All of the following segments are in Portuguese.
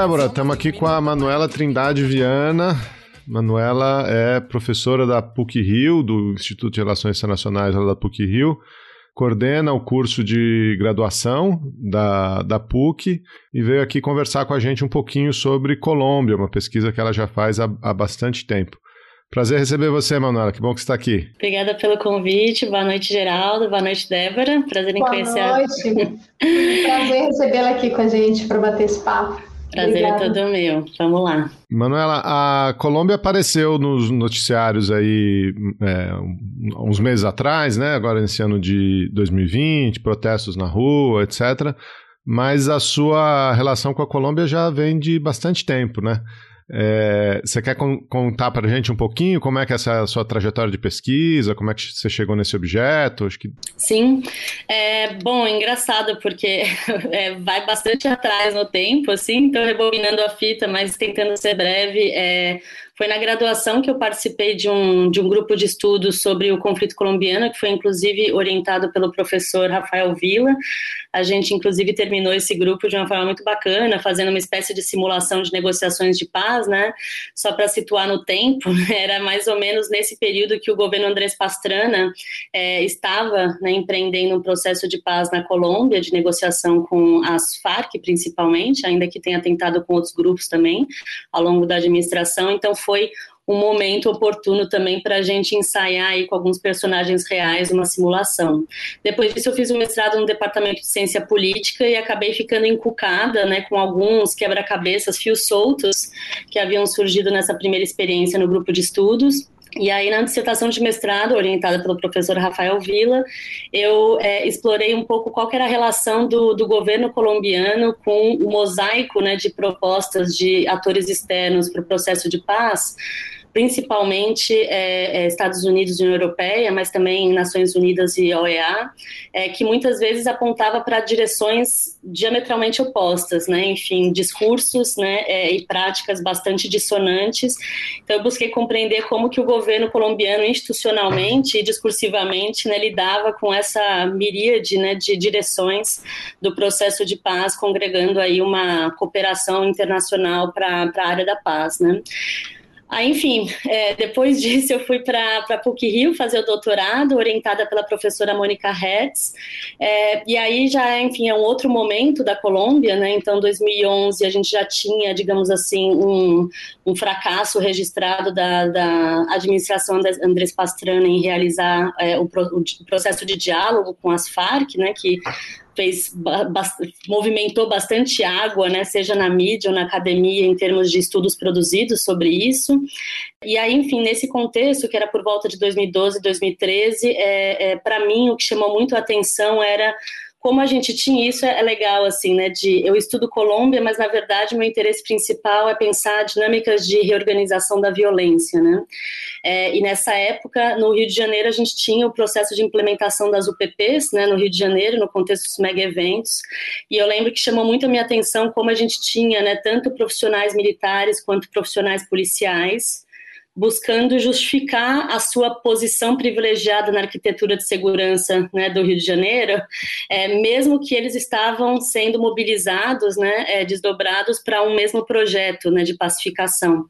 Débora, estamos aqui com a Manuela Trindade Viana. Manuela é professora da PUC-Rio, do Instituto de Relações Internacionais da PUC-Rio, coordena o curso de graduação da, da PUC e veio aqui conversar com a gente um pouquinho sobre Colômbia, uma pesquisa que ela já faz há, há bastante tempo. Prazer receber você, Manuela. Que bom que você está aqui. Obrigada pelo convite. Boa noite, Geraldo. Boa noite, Débora. Prazer em Boa conhecer. Boa noite. Prazer recebê-la aqui com a gente para bater esse papo. Prazer é todo meu. Vamos lá. Manuela, a Colômbia apareceu nos noticiários aí é, uns meses atrás, né? Agora nesse ano de 2020, protestos na rua, etc. Mas a sua relação com a Colômbia já vem de bastante tempo, né? É, você quer con contar para a gente um pouquinho como é que é essa sua trajetória de pesquisa, como é que você chegou nesse objeto? Acho que... Sim, é, bom, engraçado porque é, vai bastante atrás no tempo, assim, então rebobinando a fita, mas tentando ser breve, é, foi na graduação que eu participei de um, de um grupo de estudos sobre o conflito colombiano, que foi inclusive orientado pelo professor Rafael Vila. A gente, inclusive, terminou esse grupo de uma forma muito bacana, fazendo uma espécie de simulação de negociações de paz, né? Só para situar no tempo, era mais ou menos nesse período que o governo Andrés Pastrana é, estava né, empreendendo um processo de paz na Colômbia, de negociação com as Farc, principalmente, ainda que tenha tentado com outros grupos também, ao longo da administração. Então, foi um momento oportuno também para a gente ensaiar aí com alguns personagens reais uma simulação. Depois disso, eu fiz um mestrado no Departamento de Ciência Política e acabei ficando encucada né, com alguns quebra-cabeças, fios soltos, que haviam surgido nessa primeira experiência no grupo de estudos. E aí, na dissertação de mestrado, orientada pelo professor Rafael Vila, eu é, explorei um pouco qual era a relação do, do, governo colombiano com o mosaico né, de propostas de atores externos para o processo de paz, principalmente é, é, Estados Unidos e União Europeia, mas também Nações Unidas e OEA, é, que muitas vezes apontava para direções diametralmente opostas, né? Enfim, discursos, né, é, e práticas bastante dissonantes. Então, eu busquei compreender como que o governo colombiano, institucionalmente e discursivamente, né, lidava com essa miríade, né, de direções do processo de paz, congregando aí uma cooperação internacional para a área da paz, né? Aí, enfim, é, depois disso eu fui para a PUC-Rio fazer o doutorado, orientada pela professora Mônica Hertz, é, e aí já, enfim, é um outro momento da Colômbia, né, então 2011 a gente já tinha, digamos assim, um, um fracasso registrado da, da administração Andrés Pastrana em realizar é, o, o processo de diálogo com as Farc, né, que fez movimentou bastante água, né, seja na mídia ou na academia, em termos de estudos produzidos sobre isso. E aí, enfim, nesse contexto, que era por volta de 2012, 2013, é, é para mim o que chamou muito a atenção era como a gente tinha isso é legal assim, né? De eu estudo Colômbia, mas na verdade meu interesse principal é pensar dinâmicas de reorganização da violência, né? É, e nessa época no Rio de Janeiro a gente tinha o processo de implementação das UPPs, né? No Rio de Janeiro, no contexto dos mega eventos, e eu lembro que chamou muito a minha atenção como a gente tinha, né? Tanto profissionais militares quanto profissionais policiais buscando justificar a sua posição privilegiada na arquitetura de segurança né, do Rio de Janeiro, é, mesmo que eles estavam sendo mobilizados, né, é, desdobrados para um mesmo projeto né, de pacificação.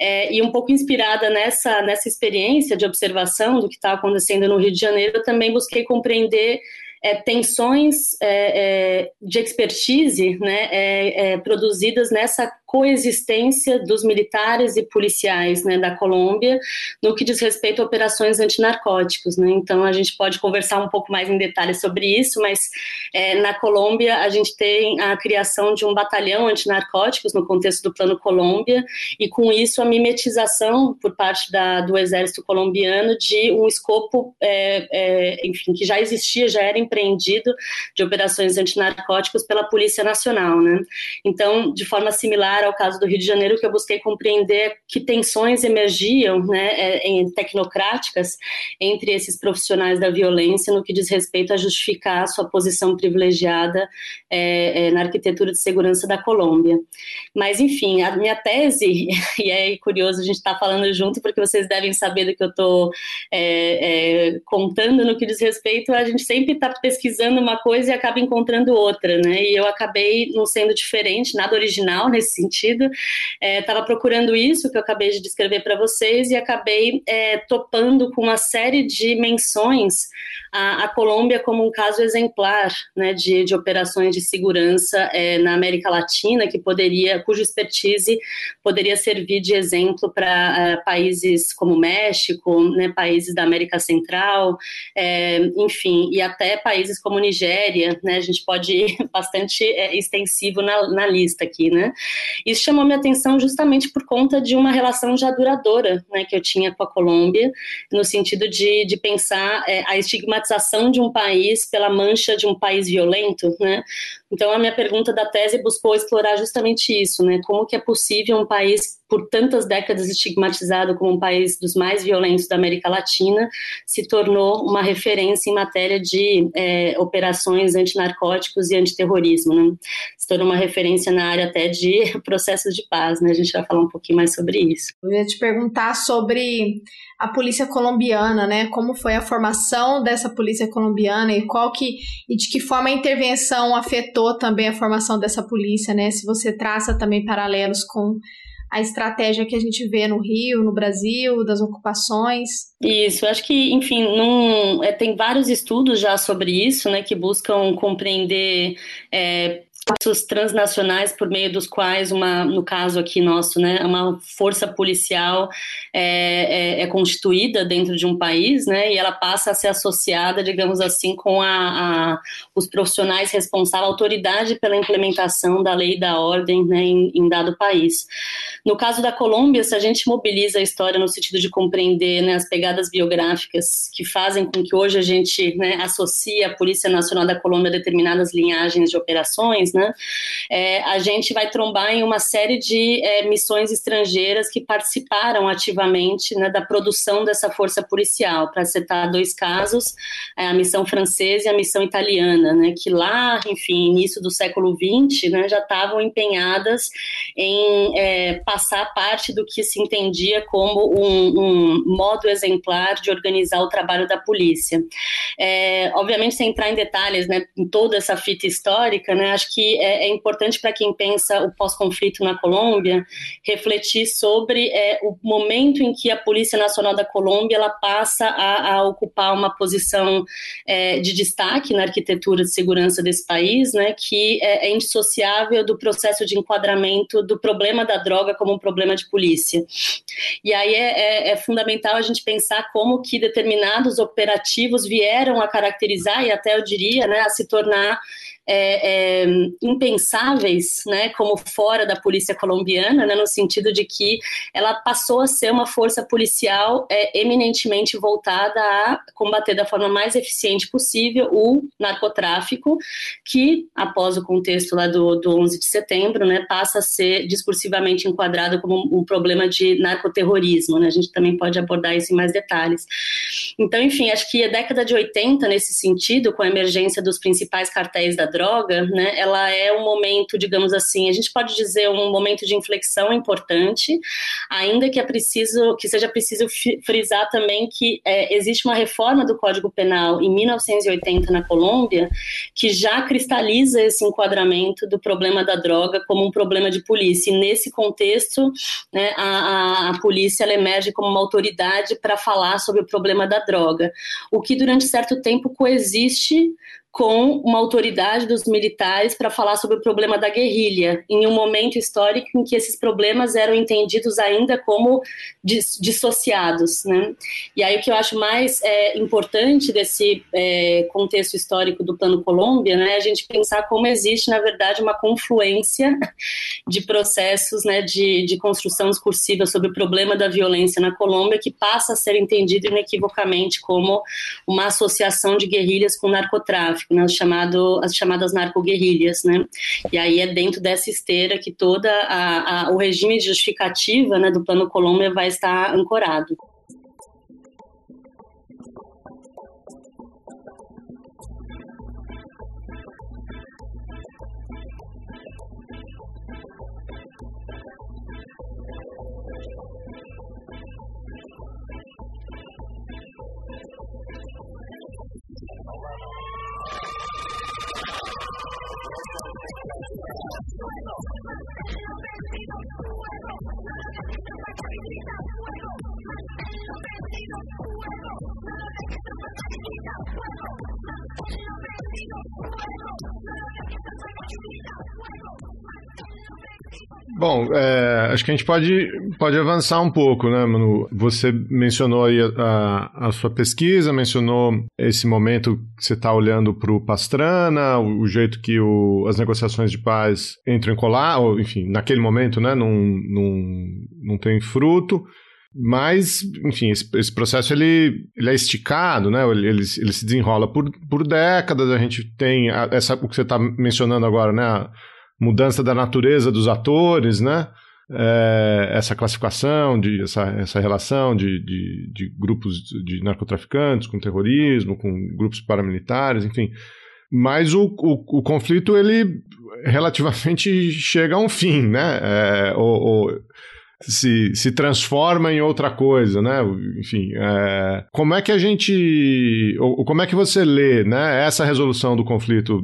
É, e um pouco inspirada nessa, nessa experiência de observação do que está acontecendo no Rio de Janeiro, eu também busquei compreender é, tensões é, é, de expertise né, é, é, produzidas nessa coexistência dos militares e policiais né, da Colômbia no que diz respeito a operações antinarcóticos. Né? Então, a gente pode conversar um pouco mais em detalhes sobre isso, mas é, na Colômbia a gente tem a criação de um batalhão antinarcóticos no contexto do Plano Colômbia, e com isso a mimetização por parte da, do exército colombiano de um escopo, é, é, enfim, que já existia, já era empreendido de operações antinarcóticos pela Polícia Nacional. Né? Então, de forma similar ao caso do Rio de Janeiro, que eu busquei compreender que tensões emergiam, né, é, em, tecnocráticas, entre esses profissionais da violência no que diz respeito a justificar a sua posição privilegiada é, é, na arquitetura de segurança da Colômbia. Mas, enfim, a minha tese, e é curioso a gente estar tá falando junto, porque vocês devem saber do que eu estou é, é, contando no que diz respeito, a gente sempre está pesquisando uma coisa e acaba encontrando outra, né? E eu acabei não sendo diferente, nada original nesse sentido. Estava é, procurando isso que eu acabei de descrever para vocês e acabei é, topando com uma série de menções à, à, Colômbia como um caso exemplar né, de, de operações de segurança é, na América Latina, que poderia, cuja expertise poderia servir de exemplo para é, países como México, né, países da América Central, é, enfim, e até países como Nigéria, né, a gente pode ir bastante é, extensivo na, na lista aqui, né? Isso chamou minha atenção justamente por conta de uma relação já duradoura né, que eu tinha com a Colômbia, no sentido de, de pensar é, a estigmatização de um país pela mancha de um país violento, né? Então, a minha pergunta da tese buscou explorar justamente isso, né? Como que é possível um país por tantas décadas estigmatizado como um país dos mais violentos da América Latina se tornou uma referência em matéria de é, operações antinarcóticos e antiterrorismo, né? Se tornou uma referência na área até de processos de paz, né? A gente vai falar um pouquinho mais sobre isso. Eu ia te perguntar sobre a polícia colombiana, né? Como foi a formação dessa polícia colombiana e qual que e de que forma a intervenção afetou também a formação dessa polícia, né? Se você traça também paralelos com a estratégia que a gente vê no Rio, no Brasil, das ocupações. Isso, acho que, enfim, num, é, tem vários estudos já sobre isso, né, que buscam compreender é, passos transnacionais por meio dos quais uma, no caso aqui nosso, né, uma força policial é, é, é, constituída dentro de um país, né, e ela passa a ser associada, digamos assim, com a, a os profissionais responsáveis, a autoridade pela implementação da lei e da ordem, né, em, em, dado país. No caso da Colômbia, se a gente mobiliza a história no sentido de compreender né, as pegadas biográficas que fazem com que hoje a gente né, associe a Polícia Nacional da Colômbia a determinadas linhagens de operações, né? É, a gente vai trombar em uma série de é, missões estrangeiras que participaram ativamente né, da produção dessa força policial. Para citar dois casos, é, a missão francesa e a missão italiana, né, que lá, enfim, início do século XX, né, já estavam empenhadas em é, passar parte do que se entendia como um, um, modo exemplar de organizar o trabalho da polícia. É, obviamente, sem entrar em detalhes né, em toda essa fita histórica, né, acho que que é, é importante para quem pensa o pós-conflito na Colômbia refletir sobre é, o momento em que a Polícia Nacional da Colômbia ela passa a, a ocupar uma posição é, de destaque na arquitetura de segurança desse país, né, que é, é indissociável do processo de enquadramento do problema da droga como um problema de polícia. E aí é, é, é fundamental a gente pensar como que determinados operativos vieram a caracterizar e até eu diria, né, a se tornar é, é, impensáveis, né, como fora da polícia colombiana, né, no sentido de que ela passou a ser uma força policial é, eminentemente voltada a combater da forma mais eficiente possível o narcotráfico, que após o contexto lá do, do 11 de setembro, né, passa a ser discursivamente enquadrado como um, problema de narcoterrorismo, né, a gente também pode abordar isso em mais detalhes. Então, enfim, acho que a década de 80, nesse sentido, com a emergência dos principais cartéis da droga, né, ela é um momento, digamos assim, a gente pode dizer um momento de inflexão importante, ainda que é preciso, que seja preciso frisar também que é, existe uma reforma do Código Penal em 1980 na Colômbia que já cristaliza esse enquadramento do problema da droga como um problema de polícia. E nesse contexto, né, a, a, a polícia emerge como uma autoridade para falar sobre o problema da droga, o que durante certo tempo coexiste com uma autoridade dos militares para falar sobre o problema da guerrilha, em um momento histórico em que esses problemas eram entendidos ainda como dissociados. Né? E aí o que eu acho mais é, importante desse é, contexto histórico do Plano Colômbia né, é a gente pensar como existe, na verdade, uma confluência de processos né, de, de construção discursiva sobre o problema da violência na Colômbia que passa a ser entendido inequivocamente como uma associação de guerrilhas com narcotráfico né, chamado, as chamadas narcoguerrilhas, né? E aí é dentro dessa esteira que a, o regime de justificativa né, do Plano Colômbia vai estar ancorado. Bom, é, acho que a gente pode, pode avançar um pouco, né, Manu? Você mencionou aí a, a sua pesquisa, mencionou esse momento que você está olhando para o Pastrana, o, o, jeito que o, as negociações de paz entram em colar, ou, enfim, naquele momento, né, não, não, não tem fruto. Mas, enfim, esse, esse, processo ele, ele é esticado, né? Ele, ele, ele, se desenrola por, por décadas. A gente tem a, essa, o que você está mencionando agora, né? A mudança da natureza dos atores, né? É, essa classificação, de, essa, essa relação de, de, de, grupos de narcotraficantes com terrorismo, com grupos paramilitares, enfim. Mas o, o, o conflito, ele relativamente chega a um fim, né? É, ou, ou se, se transforma em outra coisa, né? Enfim, é, como é que a gente, ou, como é que você lê, né? Essa resolução do conflito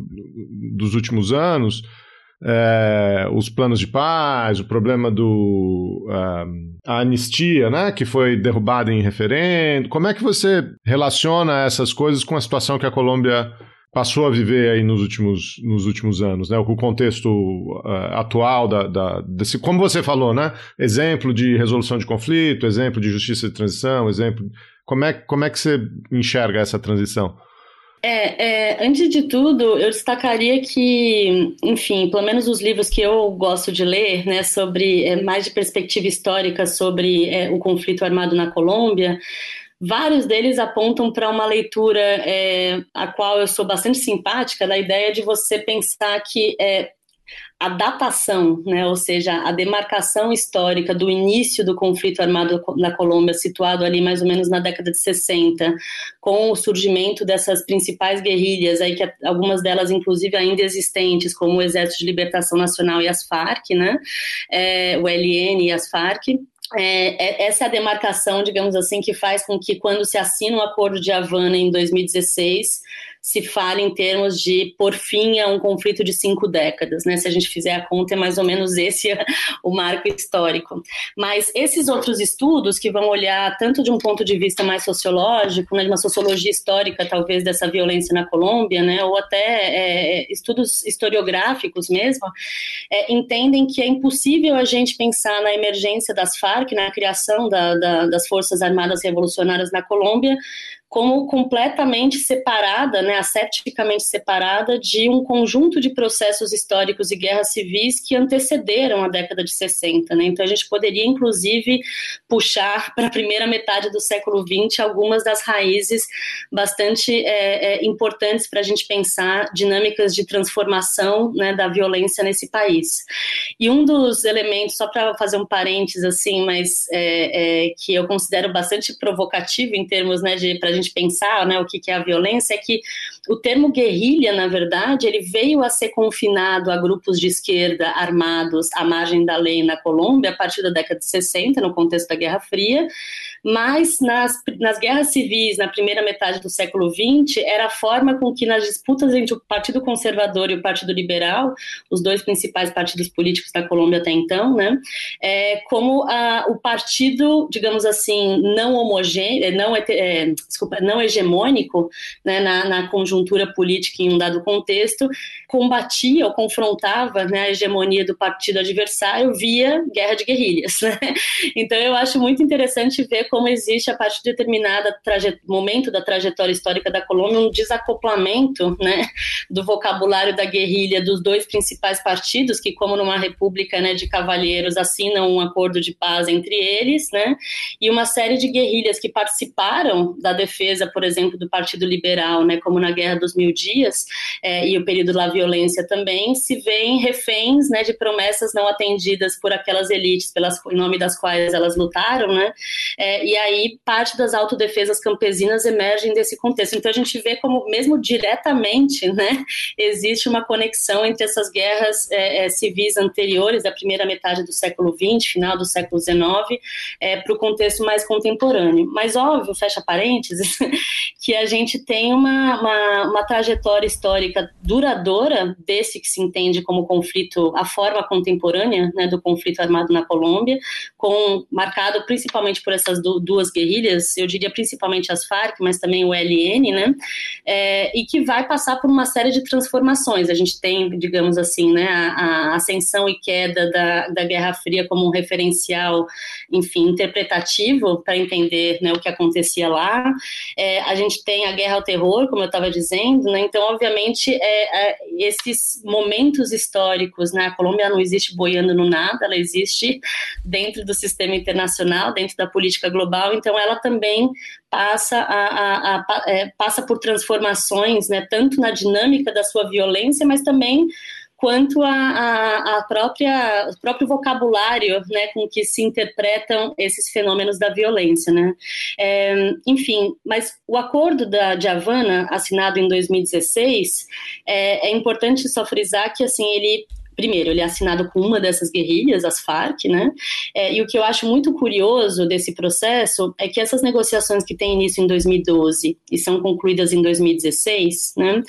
dos últimos anos, é, os planos de paz, o problema do a anistia, né? Que foi derrubada em referendo. Como é que você relaciona essas coisas com a situação que a Colômbia passou a viver aí nos últimos, nos últimos anos, né? O contexto uh, atual da, da, desse, como você falou, né? Exemplo de resolução de conflito, exemplo de justiça de transição, exemplo. Como é, como é que você enxerga essa transição? É, é, antes de tudo, eu destacaria que, enfim, pelo menos os livros que eu gosto de ler, né, sobre é, mais de perspectiva histórica sobre é, o conflito armado na Colômbia, Vários deles apontam para uma leitura é, a qual eu sou bastante simpática, da ideia de você pensar que é, a datação, né, ou seja, a demarcação histórica do início do conflito armado na Colômbia, situado ali mais ou menos na década de 60, com o surgimento dessas principais guerrilhas, aí que algumas delas inclusive ainda existentes, como o Exército de Libertação Nacional e as FARC, né, é, o LN e as FARC, é, é, essa é a demarcação, digamos assim, que faz com que quando se assina o Acordo de Havana em 2016, se fala em termos de por fim a um conflito de cinco décadas, né? Se a gente fizer a conta, é mais ou menos esse o marco histórico. Mas esses outros estudos que vão olhar tanto de um ponto de vista mais sociológico, né, de uma sociologia histórica, talvez, dessa violência na Colômbia, né, ou até é, estudos historiográficos mesmo, é, entendem que é impossível a gente pensar na emergência das Farc, na criação da, da, das Forças Armadas Revolucionárias na Colômbia, como completamente separada, né, asepticamente separada de um conjunto de processos históricos e guerras civis que antecederam a década de 60. Né? Então a gente poderia, inclusive, puxar para a primeira metade do século XX algumas das raízes bastante é, é, importantes para a gente pensar dinâmicas de transformação né, da violência nesse país. E um dos elementos, só para fazer um parênteses assim, mas é, é, que eu considero bastante provocativo em termos né, de para gente pensar né, o que, que é a violência, é que o termo guerrilha, na verdade, ele veio a ser confinado a grupos de esquerda armados à margem da lei na Colômbia a partir da década de 60, no contexto da Guerra Fria, mas nas, nas guerras civis, na primeira metade do século XX, era a forma com que nas disputas entre o Partido Conservador e o Partido Liberal, os dois principais partidos políticos da Colômbia até então, né, é, como a, o partido, digamos assim, não homogêneo, não, é, desculpa, não hegemônico né, na, na, conjuntura política em um dado contexto, combatia ou confrontava né, a hegemonia do partido adversário via guerra de guerrilhas. Né? Então eu acho muito interessante ver como existe a partir de determinado momento da trajetória histórica da Colômbia um desacoplamento né, do vocabulário da guerrilha dos dois principais partidos que, como numa república né, de cavalheiros, assinam um acordo de paz entre eles, né, e uma série de guerrilhas que participaram da defesa, por exemplo, do Partido Liberal, né, como na Guerra dos Mil Dias é, e o período da violência também, se veem reféns né, de promessas não atendidas por aquelas elites pelas, em nome das quais elas lutaram, né, é, e aí parte das autodefesas campesinas emergem desse contexto. Então a gente vê como, mesmo diretamente, né, existe uma conexão entre essas guerras é, é civis anteriores, da primeira metade do século XX, final do século XIX, para o contexto mais contemporâneo. Mas, óbvio, fecha parênteses, que a gente tem uma, uma, uma, trajetória histórica duradoura desse que se entende como conflito, a forma contemporânea né, do conflito armado na Colômbia, com, marcado principalmente por essas duas guerrilhas, eu diria principalmente as Farc, mas também o LN, né, é, e que vai passar por uma série de transformações. A gente tem, digamos assim, né, a, a ascensão e queda da, da Guerra Fria como um referencial, enfim, interpretativo para entender né, o que acontecia lá. É, a gente tem a guerra ao terror, como eu estava dizendo, né, então, obviamente, é, é, esses momentos históricos, né, a Colômbia não existe boiando no nada, ela existe dentro do sistema internacional, dentro da política global, então ela também passa, a, a, a, é, passa por transformações, né, tanto na dinâmica da sua violência, mas também quanto a, a, a, própria, o próprio vocabulário né, com que se interpretam esses fenômenos da violência. Né? É, enfim, mas o acordo da, de Havana, assinado em 2016, é, é importante só frisar que assim, ele primeiro, ele é assinado com uma dessas guerrilhas, as Farc, né? É, e o que eu acho muito curioso desse processo é que essas negociações que têm início em 2012 e são concluídas em 2016, né?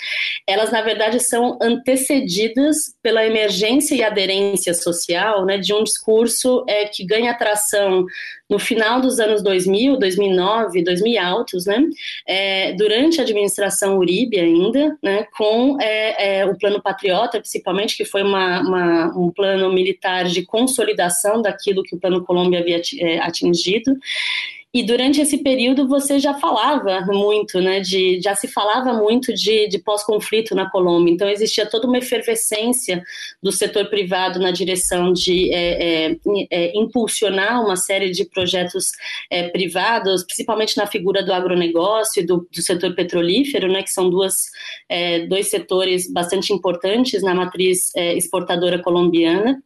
Elas, na verdade, são antecedidas pela emergência e aderência social, né? De um discurso é, que ganha atração no final dos anos 2000, 2009, 2000 altos, né, é, durante a administração Uribe ainda, né, com é, é, o Plano Patriota, principalmente, que foi uma, uma, um plano militar de consolidação daquilo que o Plano Colômbia havia é, atingido, e durante esse período você já falava muito, né? De, já se falava muito de, de pós-conflito na Colômbia. Então existia toda uma efervescência do setor privado na direção de é, é, é, impulsionar uma série de projetos é, privados, principalmente na figura do agronegócio e do, do setor petrolífero, né? Que são duas, é, dois setores bastante importantes na matriz é, exportadora colombiana.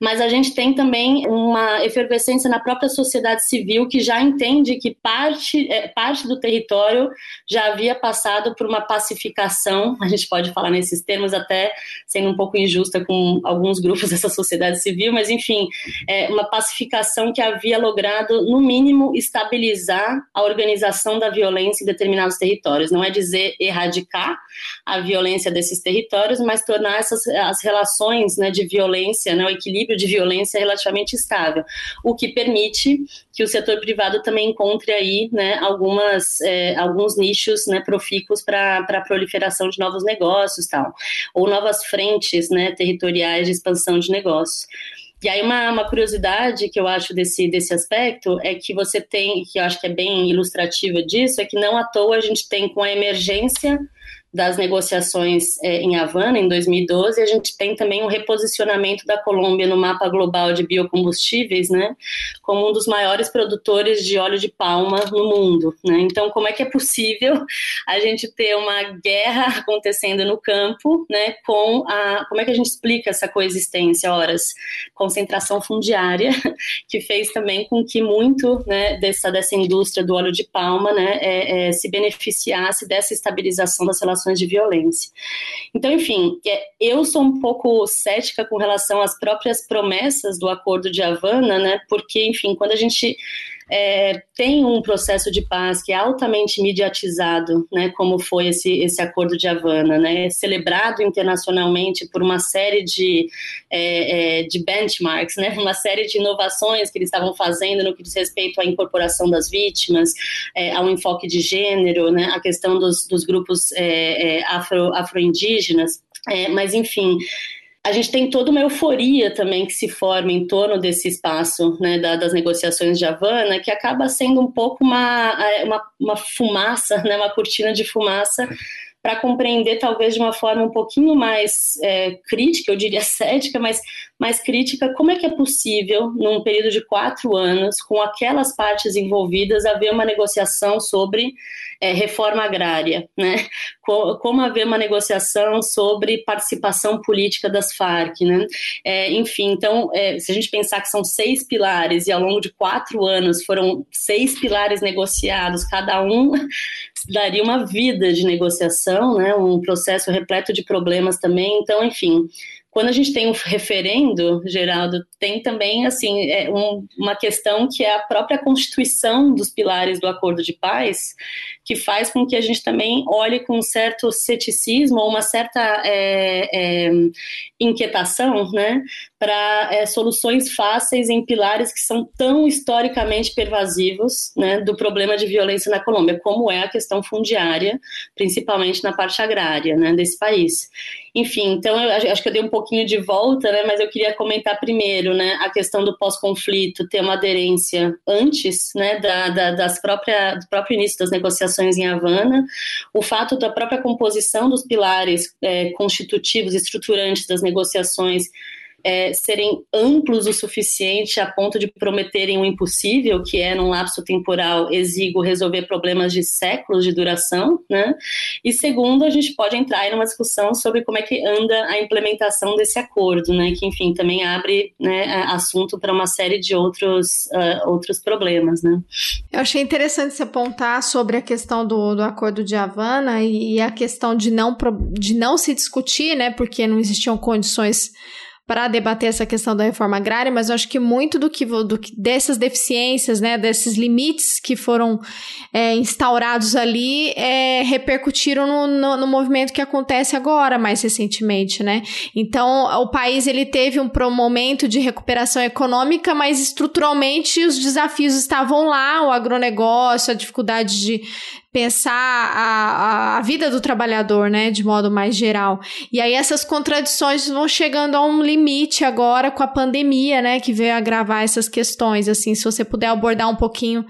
Mas a gente tem também uma efervescência na própria sociedade civil que já entende que parte, é, parte do território já havia passado por uma pacificação, a gente pode falar nesses termos até sendo um pouco injusta com alguns grupos dessa sociedade civil, mas enfim, é uma pacificação que havia logrado, no mínimo, estabilizar a organização da violência em determinados territórios. Não é dizer erradicar a violência desses territórios, mas tornar essas as relações né, de violência, né, né, o equilíbrio de violência relativamente estável, o que permite que o setor privado também encontre aí né, algumas, é, alguns nichos né, profícuos para a proliferação de novos negócios tal, ou novas frentes né, territoriais de expansão de negócios. E aí uma, uma, curiosidade que eu acho desse, desse aspecto é que você tem, que eu acho que é bem ilustrativa disso, é que não à toa a gente tem com a emergência das negociações é, em Havana, em 2012, a gente tem também um reposicionamento da Colômbia no mapa global de biocombustíveis, né, como um dos maiores produtores de óleo de palma no mundo. Né? Então, como é que é possível a gente ter uma guerra acontecendo no campo, né, com a, como é que a gente explica essa coexistência? Horas, concentração fundiária, que fez também com que muito né, dessa, dessa indústria do óleo de palma né, é, é, se beneficiasse dessa estabilização relações de violência. Então, enfim, é, eu sou um pouco cética com relação às próprias promessas do Acordo de Havana, né? Porque, enfim, quando a gente é, tem um processo de paz que é altamente mediatizado, né, como foi esse, esse acordo de Havana, né, celebrado internacionalmente por uma série de, é, é, de benchmarks, né, uma série de inovações que eles estavam fazendo no que diz respeito à incorporação das vítimas, é, ao enfoque de gênero, né, a questão dos, dos grupos é, é, afro, afro-indígenas, mas enfim, a gente tem toda uma euforia também que se forma em torno desse espaço né, da, das negociações de Havana, que acaba sendo um pouco uma, é, uma, uma fumaça, né, uma cortina de fumaça para compreender talvez de uma forma um pouquinho mais é, crítica, eu diria cética, mas mais crítica, como é que é possível, num período de quatro anos, com aquelas partes envolvidas, haver uma negociação sobre é, reforma agrária, né? Como haver uma negociação sobre participação política das Farc, né? É, enfim, então, é, se a gente pensar que são seis pilares e ao longo de quatro anos foram seis pilares negociados, cada um daria uma vida de negociação, né? Um processo repleto de problemas também. Então, enfim, quando a gente tem um referendo, Geraldo, tem também assim é um, uma questão que é a própria constituição dos pilares do acordo de paz, que faz com que a gente também olhe com um certo ceticismo ou uma certa é, é, inquietação, né, para é, soluções fáceis em pilares que são tão historicamente pervasivos, né, do problema de violência na Colômbia, como é a questão fundiária, principalmente na parte agrária, né, desse país. Enfim, então eu acho que eu dei um pouquinho de volta, né, mas eu queria comentar primeiro, né, a questão do pós-conflito ter uma aderência antes, né, da, da, das própria, do próprio início das negociações em Havana, o fato da própria composição dos pilares é, constitutivos, estruturantes das negociações negociações é, serem amplos o suficiente a ponto de prometerem o impossível, que é, num lapso temporal exíguo, resolver problemas de séculos de duração, né? E segundo, a gente pode entrar em uma discussão sobre como é que anda a implementação desse acordo, né? Que, enfim, também abre né, assunto para uma série de outros, uh, outros problemas, né? Eu achei interessante você apontar sobre a questão do, do acordo de Havana e a questão de não, de não se discutir, né? Porque não existiam condições para debater essa questão da reforma agrária, mas eu acho que muito do que, do que dessas deficiências, né, desses limites que foram é, instaurados ali, é, repercutiram no, no, no, movimento que acontece agora, mais recentemente, né? Então, o país ele teve um, momento de recuperação econômica, mas estruturalmente os desafios estavam lá, o agronegócio, a dificuldade de, pensar a, a, vida do trabalhador, né, de modo mais geral. E aí essas contradições vão chegando a um limite agora com a pandemia, né, que veio agravar essas questões, assim, se você puder abordar um pouquinho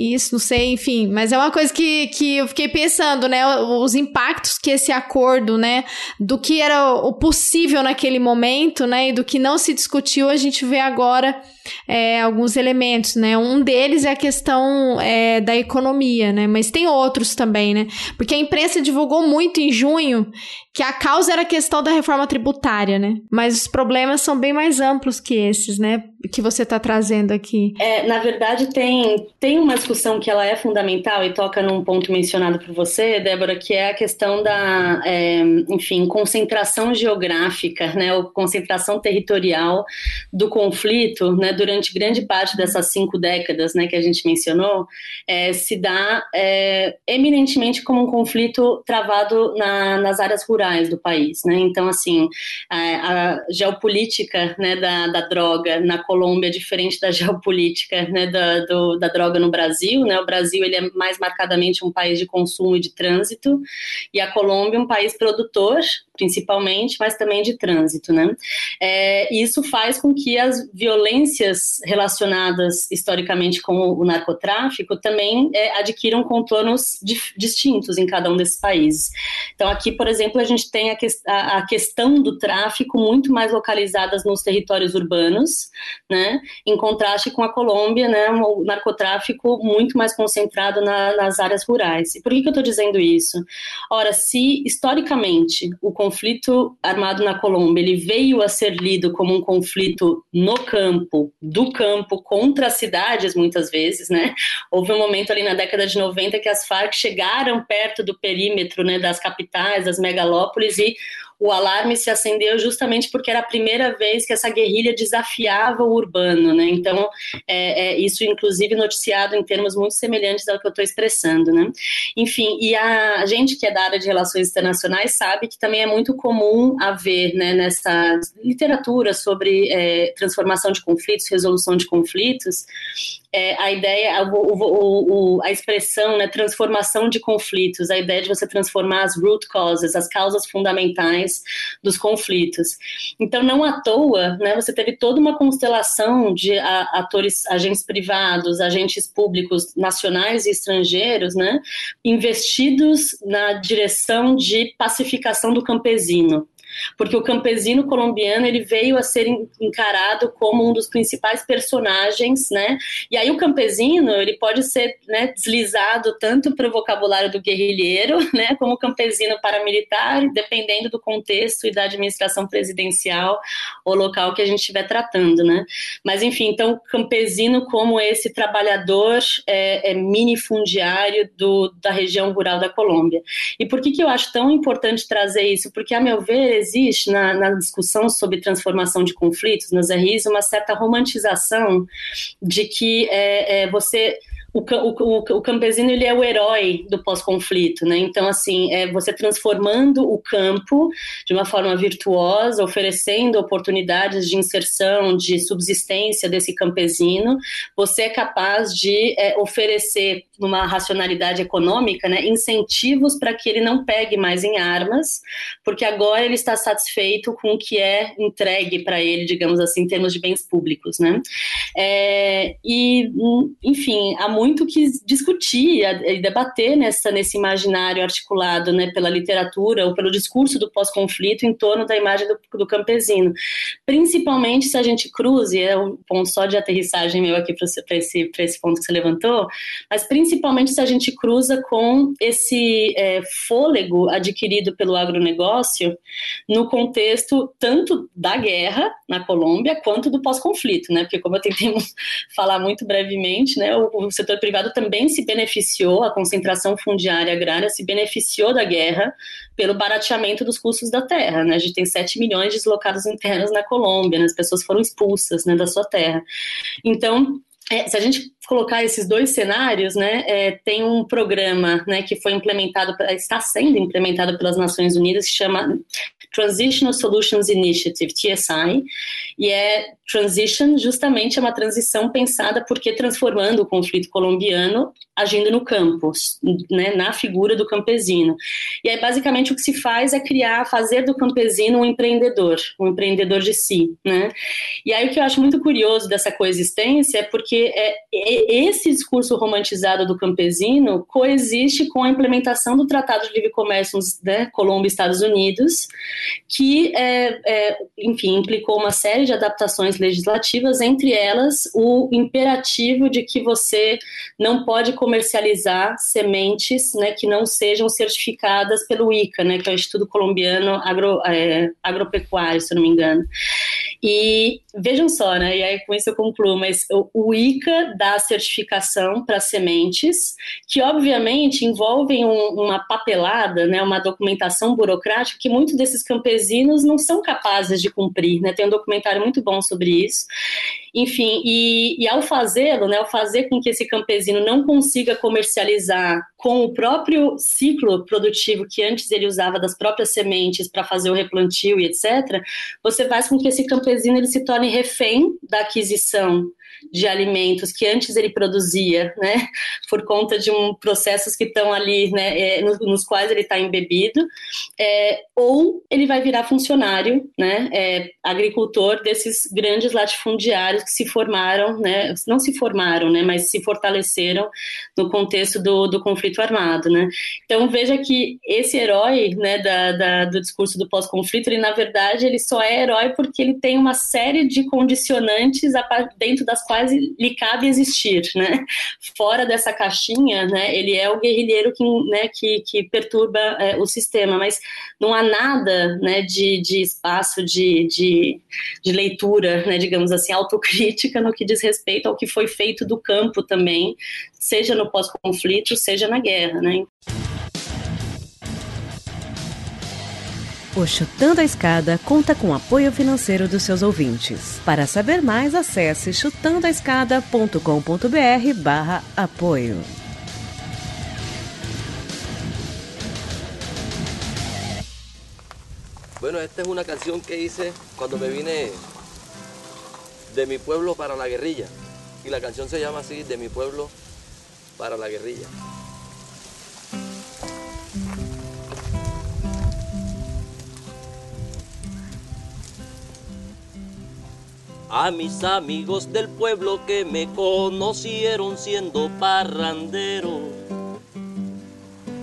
isso, não sei, enfim, mas é uma coisa que, que eu fiquei pensando, né, os impactos que esse acordo, né, do que era o possível naquele momento, né, e do que não se discutiu, a gente vê agora é, alguns elementos, né? Um deles é a questão é, da economia, né? Mas tem outros também, né? Porque a imprensa divulgou muito em junho que a causa era a questão da reforma tributária, né? Mas os problemas são bem mais amplos que esses, né? Que você está trazendo aqui. É, na verdade, tem, tem uma discussão que ela é fundamental e toca num ponto mencionado por você, Débora, que é a questão da, é, enfim, concentração geográfica, né? Ou concentração territorial do conflito, né? Durante grande parte dessas cinco décadas, né? Que a gente mencionou, é, se dá é, eminentemente como um conflito travado na, nas áreas rurais do país, né? Então, assim, a, a geopolítica né, da, da, droga na Colômbia é diferente da geopolítica né, da, do, da droga no Brasil, né? O Brasil ele é mais marcadamente um país de consumo e de trânsito, e a Colômbia um país produtor, principalmente, mas também de trânsito, né? É, isso faz com que as violências relacionadas historicamente com o narcotráfico também é, adquiram contornos distintos em cada um desses países. Então, aqui, por exemplo, a gente tem a, que, a, a questão do tráfico muito mais localizadas nos territórios urbanos, né? Em contraste com a Colômbia, né? O narcotráfico muito mais concentrado na, nas áreas rurais. E por que, que eu estou dizendo isso? Ora, se historicamente o conflito armado na Colômbia ele veio a ser lido como um conflito no campo, do campo contra as cidades, muitas vezes, né? Houve um momento ali na década de 90 que as Farc chegaram perto do perímetro, né, das capitais, das megalópolis e o alarme se acendeu justamente porque era a primeira vez que essa guerrilha desafiava o urbano, né? Então, é, é, isso inclusive noticiado em termos muito semelhantes ao que eu estou expressando, né? Enfim, e a gente que é da área de relações internacionais sabe que também é muito comum haver, né, nessa literatura sobre é, transformação de conflitos, resolução de conflitos, é, a ideia, o, o, o, a expressão, né, transformação de conflitos, a ideia de você transformar as root causes, as causas fundamentais dos conflitos. Então, não à toa, né, você teve toda uma constelação de atores, agentes privados, agentes públicos nacionais e estrangeiros, né, investidos na direção de pacificação do campesino porque o campesino colombiano ele veio a ser encarado como um dos principais personagens, né? E aí o campesino ele pode ser né, deslizado tanto para o vocabulário do guerrilheiro, né, como campesino paramilitar, dependendo do contexto e da administração presidencial ou local que a gente estiver tratando, né? Mas enfim, então o campesino como esse trabalhador é, é minifundiário do, da região rural da Colômbia. E por que que eu acho tão importante trazer isso? Porque a meu ver existe na, na, discussão sobre transformação de conflitos nos RIs uma certa romantização de que é, é, você o, o, o, campesino ele é o herói do pós-conflito, né? Então, assim, é você transformando o campo de uma forma virtuosa, oferecendo oportunidades de inserção, de subsistência desse campesino, você é capaz de é, oferecer, numa racionalidade econômica, né, incentivos para que ele não pegue mais em armas, porque agora ele está satisfeito com o que é entregue para ele, digamos assim, em termos de bens públicos, né? É, e, enfim, há muito que discutir e debater nessa, nesse imaginário articulado né, pela literatura ou pelo discurso do pós-conflito em torno da imagem do, do, campesino. Principalmente se a gente cruze, é um ponto só de aterrissagem meu aqui para esse, esse ponto que você levantou, mas principalmente se a gente cruza com esse é, fôlego adquirido pelo agronegócio no contexto tanto da guerra na Colômbia quanto do pós-conflito, né? Porque como eu tentei falar muito brevemente, né, o, o setor setor privado também se beneficiou, a concentração fundiária agrária se beneficiou da guerra pelo barateamento dos custos da terra. Né? A gente tem 7 milhões de deslocados internos na Colômbia, né? as pessoas foram expulsas né, da sua terra. Então, é, se a gente colocar esses dois cenários, né, é, tem um programa né, que foi implementado, está sendo implementado pelas Nações Unidas, que chama Transitional Solutions Initiative, TSI, e é transition justamente é uma transição pensada porque transformando o conflito colombiano agindo no campo, né, na figura do campesino. E aí basicamente o que se faz é criar, fazer do campesino um empreendedor, um empreendedor de si, né? E aí o que eu acho muito curioso dessa coexistência é porque é, é esse discurso romantizado do campesino coexiste com a implementação do Tratado de Livre Comércio, né, Colômbia e Estados Unidos, que, é, é, enfim, implicou uma série de adaptações legislativas, entre elas o imperativo de que você não pode comercializar sementes né, que não sejam certificadas pelo ICA, né, que é o Instituto Colombiano Agro, é, Agropecuário, se não me engano. E vejam só, né, e aí com isso eu concluo, mas o, ICA dá certificação para sementes, que obviamente envolvem um, uma papelada, né, uma documentação burocrática que muitos desses campesinos não são capazes de cumprir. Né? Tem um documentário muito bom sobre isso. Enfim, e, e ao fazê-lo, né, ao fazer com que esse campesino não consiga comercializar com o próprio ciclo produtivo que antes ele usava das próprias sementes para fazer o replantio e etc., você faz com que esse campesino ele se torne refém da aquisição de alimentos que antes ele produzia, né, por conta de um processos que estão ali, né, é, nos, nos, quais ele está embebido, é, ou ele vai virar funcionário, né, é, agricultor desses grandes latifundiários que se formaram, né, não se formaram, né, mas se fortaleceram no contexto do, do conflito armado, né. Então veja que esse herói, né, da, da do discurso do pós-conflito, ele na verdade ele só é herói porque ele tem uma série de condicionantes dentro das quais lhe cabe existir, né? Fora dessa caixinha, né? Ele é o guerrilheiro que, né, que, que perturba é, o sistema, mas não há nada, né, de, de espaço de, de, de leitura, né, digamos assim, autocrítica no que diz respeito ao que foi feito do campo também, seja no pós-conflito, seja na guerra, né? O Chutando a Escada conta com apoio financeiro dos seus ouvintes. Para saber mais, acesse chutandoaescada.com.br barra apoio. Bueno, esta es una canción que hice cuando me vine de mi pueblo para la guerrilla. Y la canción se llama así, de mi pueblo para la guerrilla. A mis amigos del pueblo que me conocieron siendo parrandero,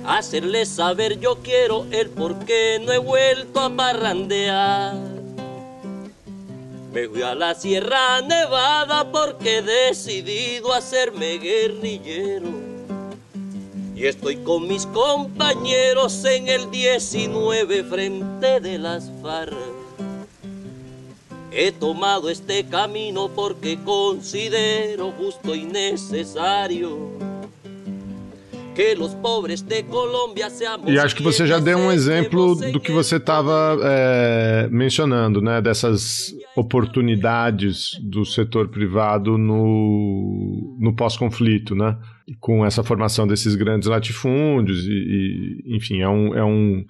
hacerles saber yo quiero el por qué no he vuelto a parrandear. Me fui a la Sierra Nevada porque he decidido hacerme guerrillero. Y estoy con mis compañeros en el 19 frente de las FARC. He tomado este camino porque considero justo y necesario que los pobres de Colômbia seamos. E acho que você já deu um exemplo do que você estava é, mencionando, né? Dessas oportunidades do setor privado no, no pós-conflito, né? Com essa formação desses grandes latifúndios e, e enfim, é um, é um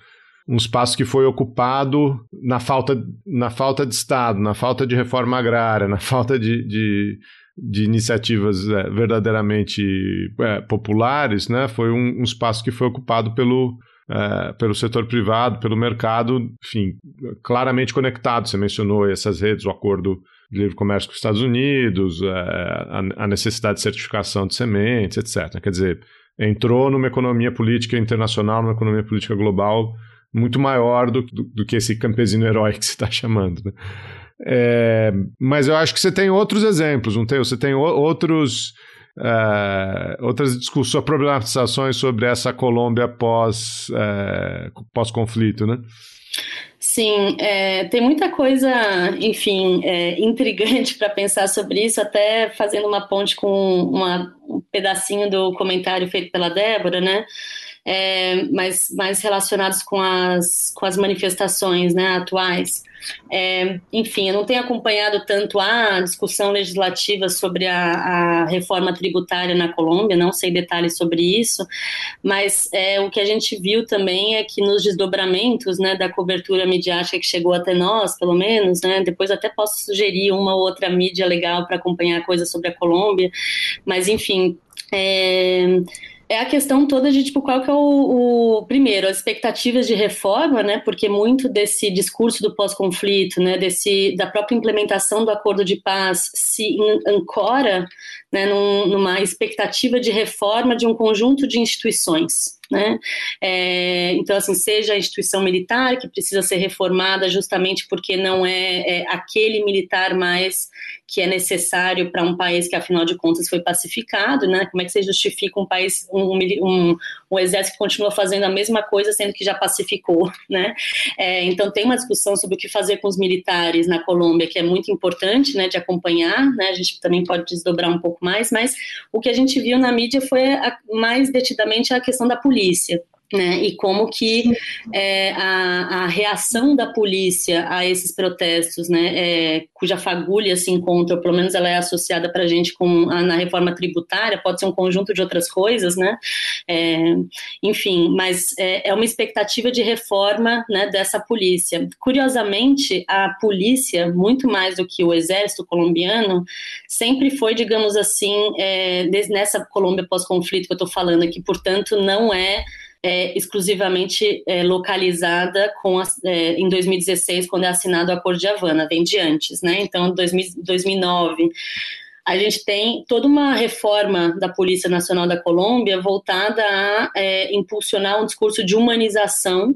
um espaço que foi ocupado na falta, na falta de Estado, na falta de reforma agrária, na falta de, de, de iniciativas é, verdadeiramente é, populares, né? foi um, um, espaço que foi ocupado pelo, é, pelo setor privado, pelo mercado, enfim, claramente conectado. Você mencionou essas redes, o acordo de livre comércio com os Estados Unidos, é, a, a necessidade de certificação de sementes, etc. Quer dizer, entrou numa economia política internacional, numa economia política global muito maior do, do, do que esse campesino herói que você está chamando. Né? É, mas eu acho que você tem outros exemplos, não tem? Você tem outros. Uh, outras discussões, problematizações sobre essa Colômbia pós, uh, pós-conflito, né? Sim, é, tem muita coisa, enfim, é, intrigante para pensar sobre isso, até fazendo uma ponte com uma, um pedacinho do comentário feito pela Débora, né? É, mais, mais relacionados com as, com as manifestações né, atuais. É, enfim, eu não tenho acompanhado tanto a discussão legislativa sobre a, a, reforma tributária na Colômbia, não sei detalhes sobre isso, mas é, o que a gente viu também é que nos desdobramentos né, da cobertura midiática que chegou até nós, pelo menos, né, depois até posso sugerir uma ou outra mídia legal para acompanhar coisas sobre a Colômbia, mas enfim. É, é a questão toda de tipo qual que é o, o, primeiro as expectativas de reforma, né? Porque muito desse discurso do pós-conflito, né? Desse da própria implementação do acordo de paz se ancora né, num, numa expectativa de reforma de um conjunto de instituições. Né? É, então, assim, seja a instituição militar que precisa ser reformada justamente porque não é, é aquele militar mais que é necessário para um país que, afinal de contas, foi pacificado, né? Como é que você justifica um país, um, um, um exército que continua fazendo a mesma coisa sendo que já pacificou, né? É, então, tem uma discussão sobre o que fazer com os militares na Colômbia que é muito importante, né, de acompanhar, né? A gente também pode desdobrar um pouco mais, mas o que a gente viu na mídia foi a, mais detidamente a questão da polícia. Né, e como que é, a, a, reação da polícia a esses protestos, né, é, cuja fagulha se encontra, ou pelo menos ela é associada para a gente com a, na reforma tributária, pode ser um conjunto de outras coisas, né, é, enfim, mas é, é, uma expectativa de reforma né, dessa polícia. Curiosamente, a polícia, muito mais do que o exército colombiano, sempre foi, digamos assim, é, nessa Colômbia pós-conflito que eu estou falando aqui, portanto, não é é, exclusivamente é, localizada com é, em 2016, quando é assinado o Acordo de Havana, vem de antes, né? Então, 2000, 2009 a gente tem toda uma reforma da Polícia Nacional da Colômbia voltada a é, impulsionar um discurso de humanização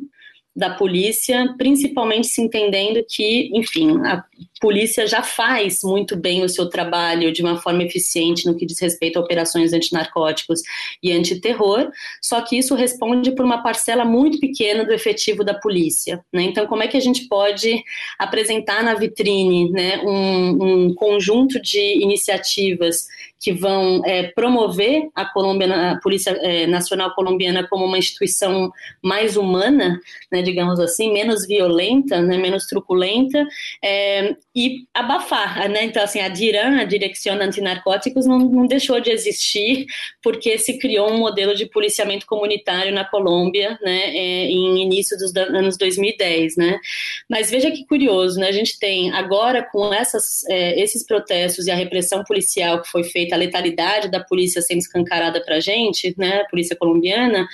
da polícia, principalmente se entendendo que, enfim, a polícia já faz muito bem o seu trabalho de uma forma eficiente no que diz respeito a operações antinarcóticos e antiterror, só que isso responde por uma parcela muito pequena do efetivo da polícia. Né? Então, como é que a gente pode apresentar na vitrine né, um, um conjunto de iniciativas que vão é, promover a, Colômbia, a Polícia é, Nacional Colombiana como uma instituição mais humana, né, digamos assim, menos violenta, né, menos truculenta, é, e abafar, né? Então, assim, a DIRAN, a Direção Antinarcóticos, não, não deixou de existir porque se criou um modelo de policiamento comunitário na Colômbia, né, é, em início dos anos 2010, né? Mas veja que curioso, né? A gente tem agora com essas, é, esses protestos e a repressão policial que foi feita, a letalidade da polícia sendo escancarada para a gente, né? A polícia colombiana,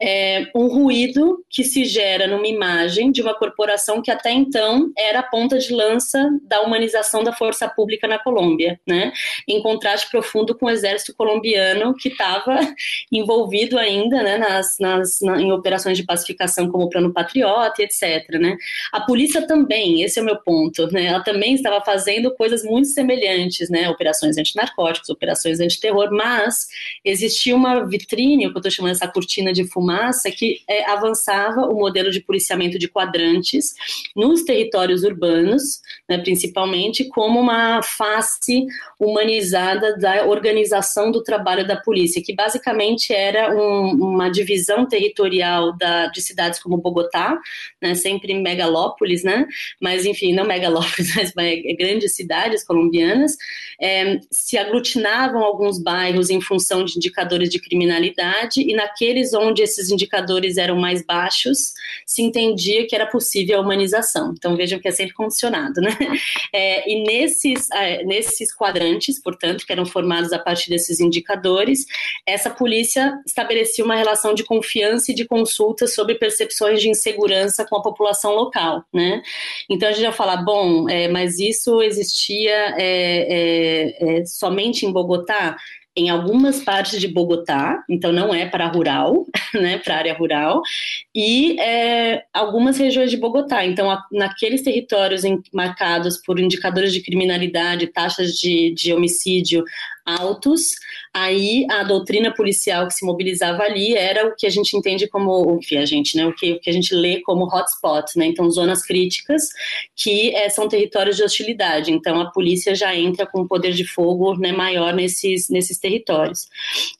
é, um ruído que se gera numa imagem de uma corporação que até então era a ponta de lança da humanização da força pública na Colômbia, né? Em contraste profundo com o exército colombiano que estava envolvido ainda, né, nas, nas na, em operações de pacificação como o Plano Patriota, etc. Né? A polícia também, esse é o meu ponto, né? Ela também estava fazendo coisas muito semelhantes, né? Operações antinarcóticos, operações antiterror, mas existia uma vitrine, o que eu estou chamando essa cortina de fumaça, que é, avançava o modelo de policiamento de quadrantes nos territórios urbanos, né, principalmente, como uma face humanizada da organização do trabalho da polícia, que basicamente era um, uma divisão territorial da, de cidades como Bogotá, né, sempre megalópolis, né, mas enfim, não megalópolis, mas grandes cidades colombianas, é, se aglutinavam alguns bairros em função de indicadores de criminalidade e naqueles onde esses indicadores eram mais baixos, se entendia que era possível a humanização. Então vejam que é sempre condicionado, né? É, e nesses, é, nesses quadrantes, portanto, que eram formados a partir desses indicadores, essa polícia estabelecia uma relação de confiança e de consulta sobre percepções de insegurança com a população local, né? Então a gente já fala, bom, é, mas isso existia é, é, é, somente em? Em algumas partes de Bogotá, então não é para rural, né, para área rural, e é, algumas regiões de Bogotá. Então, a, naqueles territórios em, marcados por indicadores de criminalidade, taxas de, de homicídio altos, aí a doutrina policial que se mobilizava ali era o que a gente entende como, enfim, a gente, né, o que, o que a gente lê como hotspot, né, então zonas críticas que é, são territórios de hostilidade, então a polícia já entra com um poder de fogo, né, maior nesses, nesses territórios.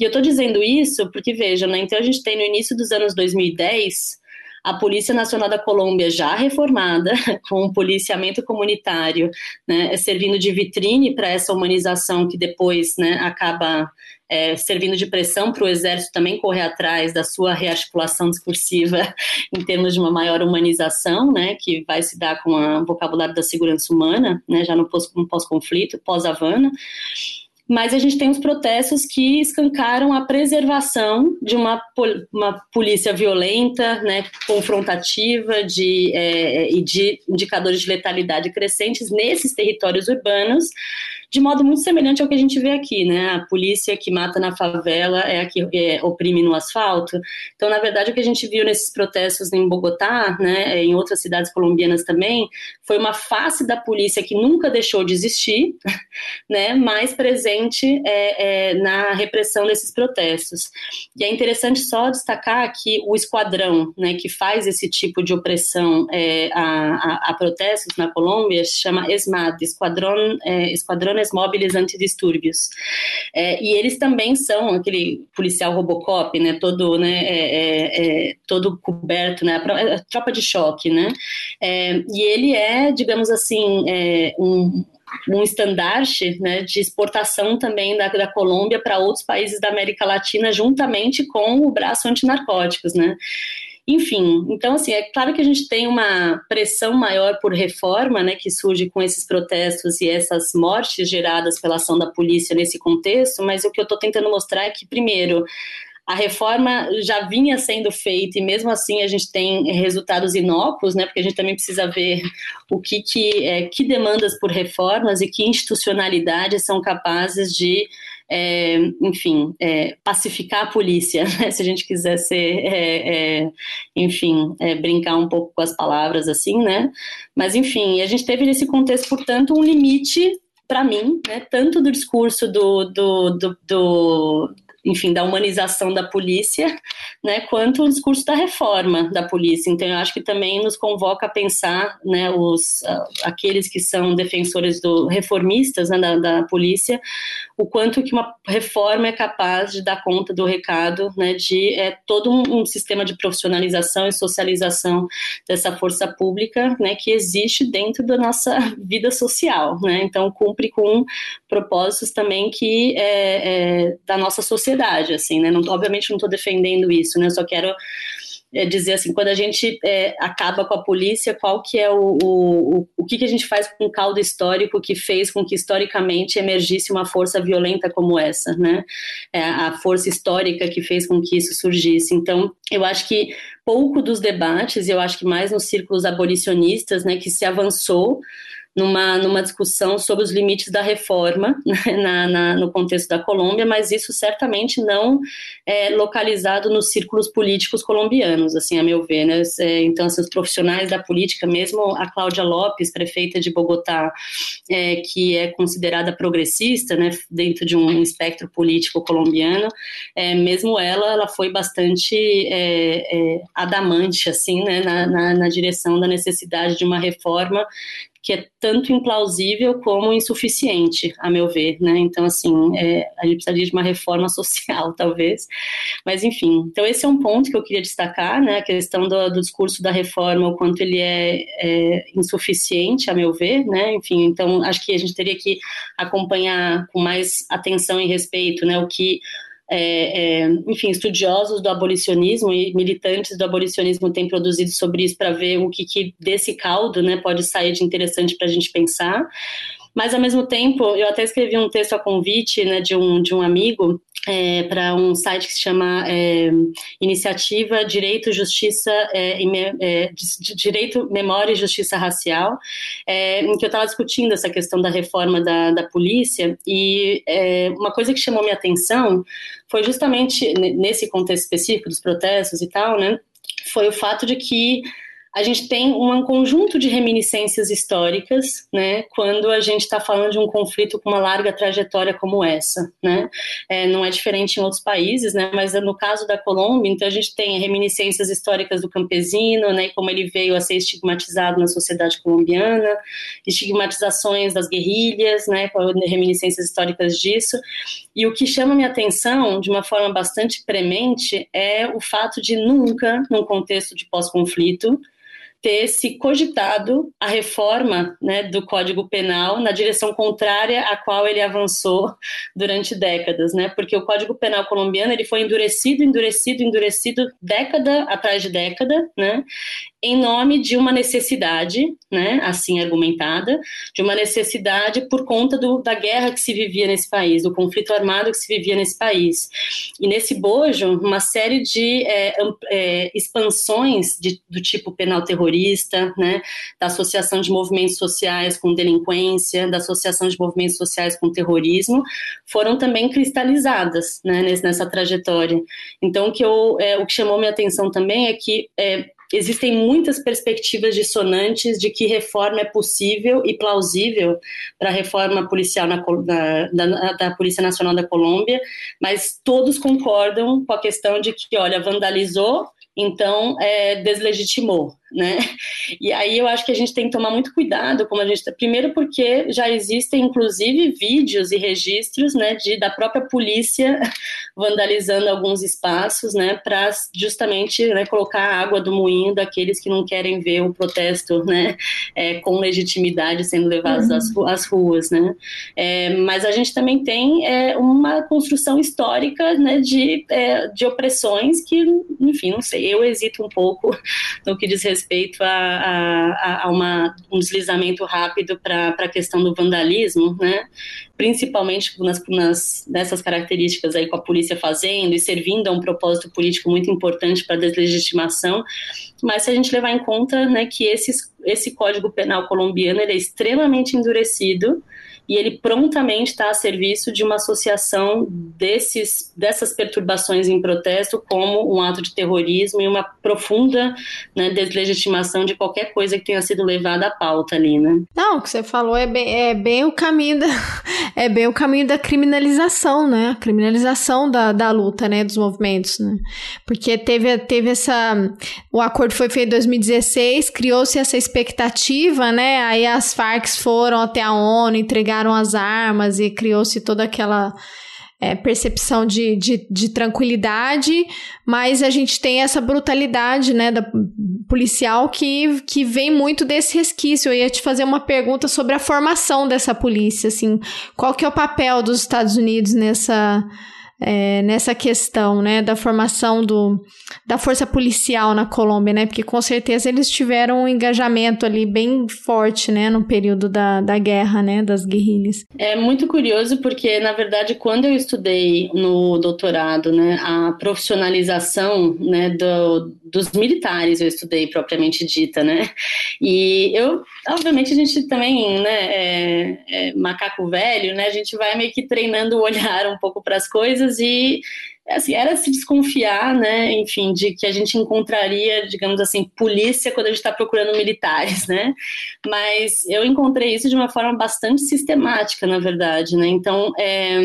E eu estou dizendo isso porque, vejam, né, então a gente tem no início dos anos 2010, a Polícia Nacional da Colômbia já reformada, com policiamento comunitário, né, servindo de vitrine para essa humanização que depois né, acaba é, servindo de pressão para o Exército também correr atrás da sua rearticulação discursiva em termos de uma maior humanização, né, que vai se dar com o vocabulário da segurança humana, né, já no pós-conflito, pós-Havana mas a gente tem os protestos que escancaram a preservação de uma, uma polícia violenta, né, confrontativa de, é, e de indicadores de letalidade crescentes nesses territórios urbanos, de modo muito semelhante ao que a gente vê aqui, né? A polícia que mata na favela é a que é, oprime no asfalto. Então, na verdade, o que a gente viu nesses protestos em Bogotá, né, em outras cidades colombianas também, foi uma face da polícia que nunca deixou de existir, né, mais presente é, é, na repressão desses protestos. E é interessante só destacar que o esquadrão, né, que faz esse tipo de opressão é, a, a, a, protestos na Colômbia, se chama ESMAD, Esquadrão, é, Esquadrão móveis antidistúrbios. É, e eles também são aquele policial Robocop, né, todo, né, é, é, é todo coberto, né, a, é, tropa de choque, né, é, e ele é, digamos assim, um um estandarte né, de exportação também da, da Colômbia para outros países da América Latina, juntamente com o braço antinarcóticos, né? Enfim, então assim, é claro que a gente tem uma pressão maior por reforma, né, que surge com esses protestos e essas mortes geradas pela ação da polícia nesse contexto, mas o que eu estou tentando mostrar é que, primeiro, a reforma já vinha sendo feita e mesmo assim a gente tem resultados inócuos, né? Porque a gente também precisa ver o que que, é, que demandas por reformas e que institucionalidades são capazes de é, enfim, é, pacificar a polícia, né? se a gente quiser ser, é, é enfim, é, brincar um pouco com as palavras assim, né? Mas, enfim, a gente teve nesse contexto, portanto, um limite para mim, né, tanto do discurso do, do, do, do, enfim, da humanização da polícia, né, quanto o discurso da reforma da polícia. Então, eu acho que também nos convoca a pensar, né, os, aqueles que são defensores do reformistas né, da, da polícia, o quanto que uma reforma é capaz de dar conta do recado, né, de é, todo um, um, sistema de profissionalização e socialização dessa força pública, né, que existe dentro da nossa vida social, né, então cumpre com propósitos também que é, é da nossa sociedade, assim, né, não, obviamente não estou defendendo isso, né, só quero é, dizer assim, quando a gente é, acaba com a polícia, qual que é o, o, o, que, que a gente faz com o caldo histórico que fez com que historicamente emergisse uma força violenta como essa, né? É, a força histórica que fez com que isso surgisse. Então, eu acho que pouco dos debates, eu acho que mais nos círculos abolicionistas, né, que se avançou numa, numa discussão sobre os limites da reforma na, na, no contexto da Colômbia, mas isso certamente não é localizado nos círculos políticos colombianos, assim, a meu ver. Né? É, então, assim, os profissionais da política, mesmo a Cláudia Lopes, prefeita de Bogotá, é, que é considerada progressista, né, dentro de um espectro político colombiano, é, mesmo ela, ela foi bastante é, é, adamante, assim, né, na, na, na direção da necessidade de uma reforma que é tanto implausível como insuficiente, a meu ver, né? Então, assim, é, a gente precisaria de uma reforma social, talvez. Mas, enfim, então esse é um ponto que eu queria destacar, né? A questão do, do discurso da reforma, o quanto ele é, é, insuficiente, a meu ver, né? Enfim, então acho que a gente teria que acompanhar com mais atenção e respeito, né? O que é, é, enfim, estudiosos do abolicionismo e militantes do abolicionismo têm produzido sobre isso para ver o que, que, desse caldo né, pode sair de interessante para a gente pensar. Mas, ao mesmo tempo, eu até escrevi um texto a convite né, de, um, de um amigo é, para um site que se chama é, Iniciativa Direito, Justiça, é, é Direito, Memória e Justiça Racial, é, em que eu estava discutindo essa questão da reforma da, da polícia e é, uma coisa que chamou minha atenção foi justamente nesse contexto específico dos protestos e tal, né, foi o fato de que a gente tem um conjunto de reminiscências históricas, né, quando a gente está falando de um conflito com uma larga trajetória como essa, né, é, não é diferente em outros países, né, mas no caso da Colômbia, então a gente tem reminiscências históricas do campesino, né, como ele veio a ser estigmatizado na sociedade colombiana, estigmatizações das guerrilhas, né, reminiscências históricas disso, e o que chama minha atenção de uma forma bastante premente é o fato de nunca, num contexto de pós-conflito, ter se cogitado a reforma né, do Código Penal na direção contrária à qual ele avançou durante décadas, né? Porque o Código Penal colombiano ele foi endurecido, endurecido, endurecido década atrás de década, né? Em nome de uma necessidade, né, assim argumentada, de uma necessidade por conta do, da guerra que se vivia nesse país, do conflito armado que se vivia nesse país. E nesse bojo, uma série de é, é, expansões de, do tipo penal terrorista, né, da associação de movimentos sociais com delinquência, da associação de movimentos sociais com terrorismo, foram também cristalizadas né, nessa trajetória. Então, o que, eu, é, o que chamou minha atenção também é que é, existem muitas perspectivas dissonantes de que reforma é possível e plausível para a reforma policial na, da, da, da, Polícia Nacional da Colômbia, mas todos concordam com a questão de que, olha, vandalizou, então é, deslegitimou né? E aí eu acho que a gente tem que tomar muito cuidado, como a gente tá, primeiro porque já existem inclusive vídeos e registros, né, de da própria polícia vandalizando alguns espaços, né, para justamente né, colocar a água do moinho daqueles que não querem ver o protesto, né, é, com legitimidade sendo levados uhum. às, às, ruas, né? É, mas a gente também tem é, uma construção histórica, né, de, é, de opressões que, enfim, não sei, eu hesito um pouco no que diz respeito respeito a, a, a uma, um deslizamento rápido para a questão do vandalismo, né? principalmente nas, nas, nessas características aí com a polícia fazendo e servindo a um propósito político muito importante para deslegitimação, mas se a gente levar em conta né, que esses, esse Código Penal colombiano ele é extremamente endurecido, e ele prontamente está a serviço de uma associação desses, dessas perturbações em protesto como um ato de terrorismo e uma profunda né, deslegitimação de qualquer coisa que tenha sido levada à pauta ali, né? Não, o que você falou é bem, é bem o caminho da, é bem o caminho da criminalização, né? A criminalização da, da luta, né, dos movimentos, né? Porque teve, teve essa o acordo foi feito em 2016, criou-se essa expectativa, né? Aí as Farc foram até a ONU, entregaram as armas e criou-se toda aquela é, percepção de, de, de, tranquilidade, mas a gente tem essa brutalidade, né, da policial que, que vem muito desse resquício. Eu ia te fazer uma pergunta sobre a formação dessa polícia, assim, qual que é o papel dos Estados Unidos nessa é, nessa questão, né, da formação do, da força policial na Colômbia, né, porque com certeza eles tiveram um engajamento ali bem forte, né, no período da, da guerra, né, das guerrilhas. É muito curioso porque, na verdade, quando eu estudei no doutorado, né, a profissionalização, né, do, dos militares eu estudei propriamente dita, né, e eu, obviamente, a gente também, né, é, é macaco velho, né, a gente vai meio que treinando o olhar um pouco para as coisas coisas e assim, era se desconfiar, né, enfim, de que a gente encontraria, digamos assim, polícia quando a gente está procurando militares, né, mas eu encontrei isso de uma forma bastante sistemática, na verdade, né, então é,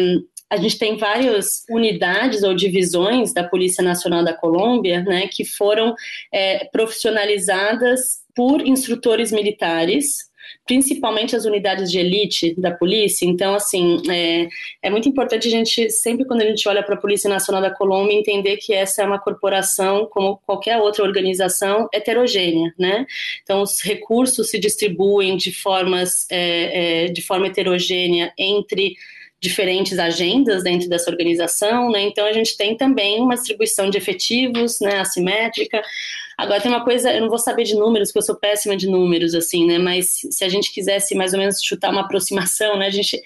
a gente tem várias unidades ou divisões da Polícia Nacional da Colômbia, né, que foram é, profissionalizadas por instrutores militares, principalmente as unidades de elite da polícia. Então, assim, é, é muito importante a gente, sempre quando a gente olha para a Polícia Nacional da Colômbia, entender que essa é uma corporação, como qualquer outra organização, heterogênea, né? Então, os recursos se distribuem de formas, é, é, de forma heterogênea entre diferentes agendas dentro dessa organização, né? Então a gente tem também uma distribuição de efetivos, né, assimétrica. Agora tem uma coisa, eu não vou saber de números, porque eu sou péssima de números, assim, né? Mas se a gente quisesse mais ou menos chutar uma aproximação, né? A gente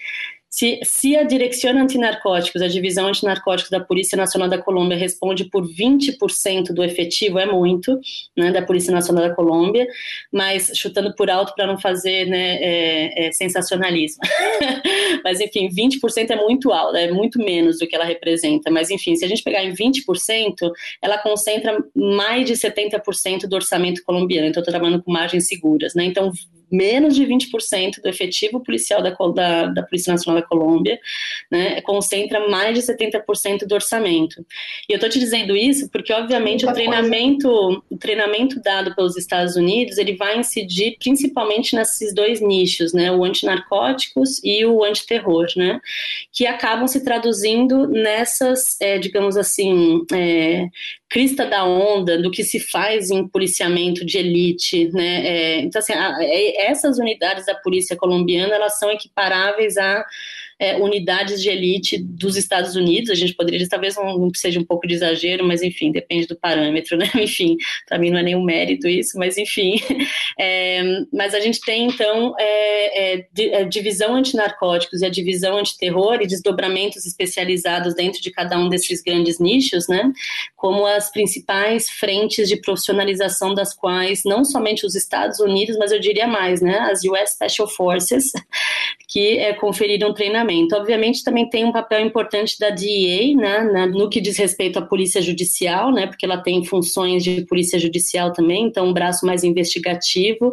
se, se a Direção Antinarcóticos, a divisão antinarcóticos da Polícia Nacional da Colômbia, responde por 20% do efetivo, é muito, né, da Polícia Nacional da Colômbia, mas chutando por alto para não fazer né, é, é sensacionalismo. mas, enfim, 20% é muito alto, é muito menos do que ela representa. Mas, enfim, se a gente pegar em 20%, ela concentra mais de 70% do orçamento colombiano. Então, estou trabalhando com margens seguras. Né? Então, menos de 20% do efetivo policial da, da, da, Polícia Nacional da Colômbia, né, concentra mais de 70% do orçamento. E eu estou te dizendo isso porque, obviamente, o treinamento, o treinamento dado pelos Estados Unidos, ele vai incidir principalmente nesses dois nichos, né, o antinarcóticos e o antiterror, né, que acabam se traduzindo nessas, é, digamos assim, é, crista da onda do que se faz em policiamento de elite, né? É, então, assim, é, essas unidades da polícia colombiana, elas são equiparáveis a é, unidades de elite dos Estados Unidos. A gente poderia, talvez não seja um pouco de exagero, mas enfim, depende do parâmetro, né? Enfim, para mim não é nenhum mérito isso, mas enfim. É, mas a gente tem então é, é, é, divisão antinarcóticos e a divisão antiterror e desdobramentos especializados dentro de cada um desses grandes nichos, né? Como as principais frentes de profissionalização das quais não somente os Estados Unidos, mas eu diria mais, né? As US Special Forces, que é, conferiram treinamento Obviamente, também tem um papel importante da DEA, né, no que diz respeito à polícia judicial, né, porque ela tem funções de polícia judicial também, então um braço mais investigativo.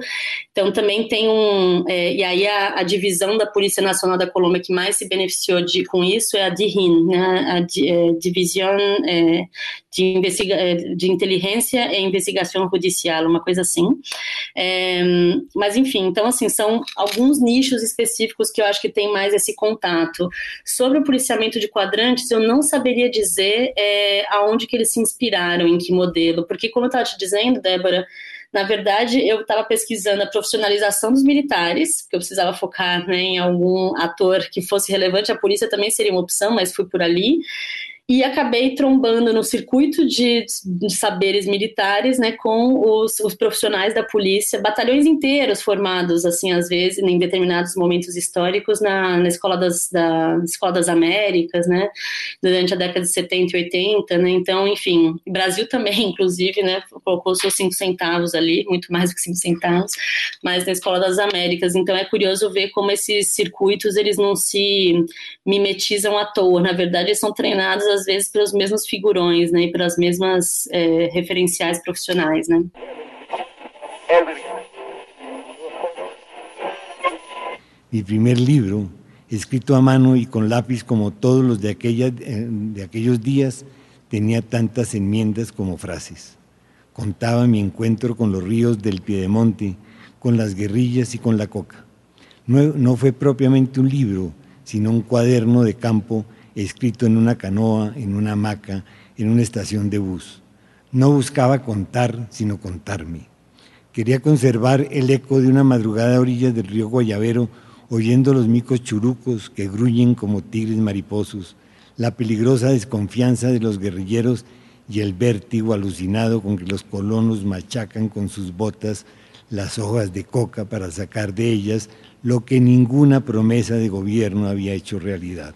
Então, também tem um. É, e aí, a, a, divisão da Polícia Nacional da Colômbia que mais se beneficiou de, com isso é a DIRIN, né, a é, Divisão é, de, investiga é, de Inteligência e Investigação Judicial, uma coisa assim. É, mas, enfim, então, assim, são alguns nichos específicos que eu acho que tem mais esse contato contato. Sobre o policiamento de quadrantes, eu não saberia dizer é, aonde que eles se inspiraram, em que modelo, porque como eu estava te dizendo, Débora, na verdade, eu estava pesquisando a profissionalização dos militares, que eu precisava focar né, em algum ator que fosse relevante. A polícia também seria uma opção, mas fui por ali e acabei trombando no circuito de, de saberes militares, né, com os, os, profissionais da polícia, batalhões inteiros formados, assim, às vezes, em determinados momentos históricos na, na escola das, da escola das Américas, né, durante a década de 70 e 80, né, então, enfim, Brasil também, inclusive, né, colocou seus cinco centavos ali, muito mais do que cinco centavos, mas na escola das Américas, então é curioso ver como esses circuitos, eles não se mimetizam à toa, na verdade, eles são treinados às vezes pelos mesmos figurões, né, e pelas mesmas é, referenciais profissionais, né. Mi primer libro, escrito a mano y con lápiz como todos los de, de aquellos días, tenía tantas enmiendas como frases. contaba mi encuentro con los ríos del Piedemonte, con las guerrillas y con la coca. No fue propiamente un libro, sino un cuaderno de campo escrito en una canoa, en una hamaca, en una estación de bus. No buscaba contar, sino contarme. Quería conservar el eco de una madrugada a orillas del río Guayavero, oyendo los micos churucos que gruñen como tigres mariposos, la peligrosa desconfianza de los guerrilleros y el vértigo alucinado con que los colonos machacan con sus botas las hojas de coca para sacar de ellas lo que ninguna promesa de gobierno había hecho realidad.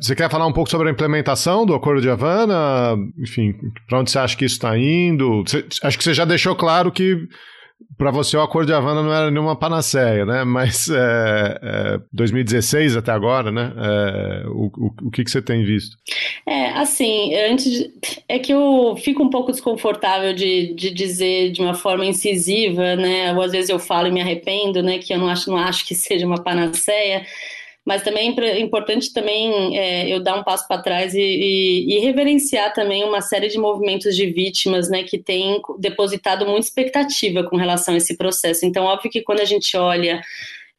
Você quer falar um pouco sobre a implementação do Acordo de Havana? Enfim, para onde você acha que isso está indo? Você, acho que você já deixou claro que para você o Acordo de Havana não era nenhuma panaceia, né? Mas é, é, 2016 até agora, né? É, o, o, o que, que você tem visto? É, assim, antes de, é que eu fico um pouco desconfortável de, de dizer de uma forma incisiva, né? Ou às vezes eu falo e me arrependo, né? Que eu não acho, não acho que seja uma panaceia mas também é importante também é, eu dar um passo para trás e, e, e, reverenciar também uma série de movimentos de vítimas, né, que têm depositado muita expectativa com relação a esse processo. Então, óbvio que quando a gente olha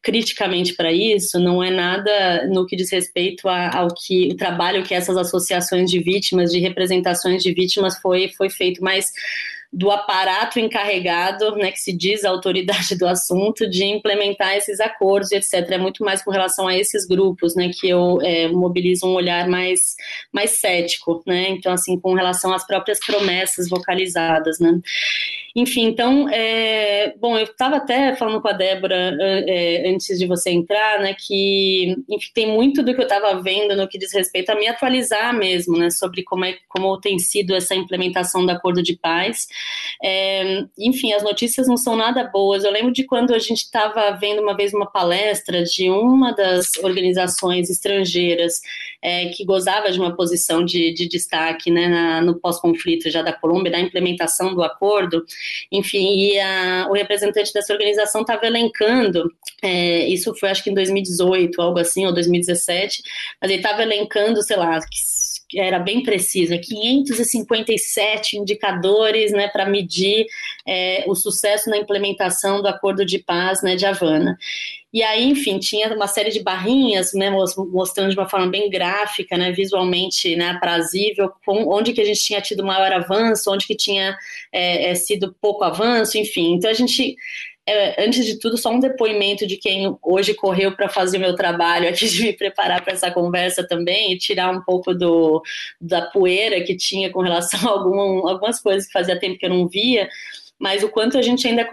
criticamente para isso, não é nada no que diz respeito ao que o trabalho que essas associações de vítimas, de representações de vítimas foi foi feito, mas do aparato encarregado, né, que se diz a autoridade do assunto, de implementar esses acordos, etc. É muito mais com relação a esses grupos, né, que eu é, mobilizo um olhar mais, mais cético, né, então, assim, com relação às próprias promessas vocalizadas, né. Enfim, então, é, bom, eu estava até falando com a Débora é, antes de você entrar, né, que enfim, tem muito do que eu estava vendo no que diz respeito a me atualizar mesmo, né, sobre como, é, como tem sido essa implementação do acordo de paz. É, enfim, as notícias não são nada boas. Eu lembro de quando a gente estava vendo uma vez uma palestra de uma das organizações estrangeiras é, que gozava de uma posição de, de destaque né, na, no pós-conflito já da Colômbia, da implementação do acordo. Enfim, e a, o representante dessa organização estava elencando, é, isso foi acho que em 2018, algo assim, ou 2017, mas ele estava elencando, sei lá, que era bem precisa, 557 indicadores né, para medir é, o sucesso na implementação do Acordo de Paz né, de Havana. E aí, enfim, tinha uma série de barrinhas, né, mostrando de uma forma bem gráfica, né, visualmente né, aprazível, onde que a gente tinha tido maior avanço, onde que tinha é, é, sido pouco avanço, enfim. Então a gente é, antes de tudo, só um depoimento de quem hoje correu para fazer o meu trabalho aqui, de me preparar para essa conversa também e tirar um pouco do, da poeira que tinha com relação a algum, algumas coisas que fazia tempo que eu não via mas o quanto a gente ainda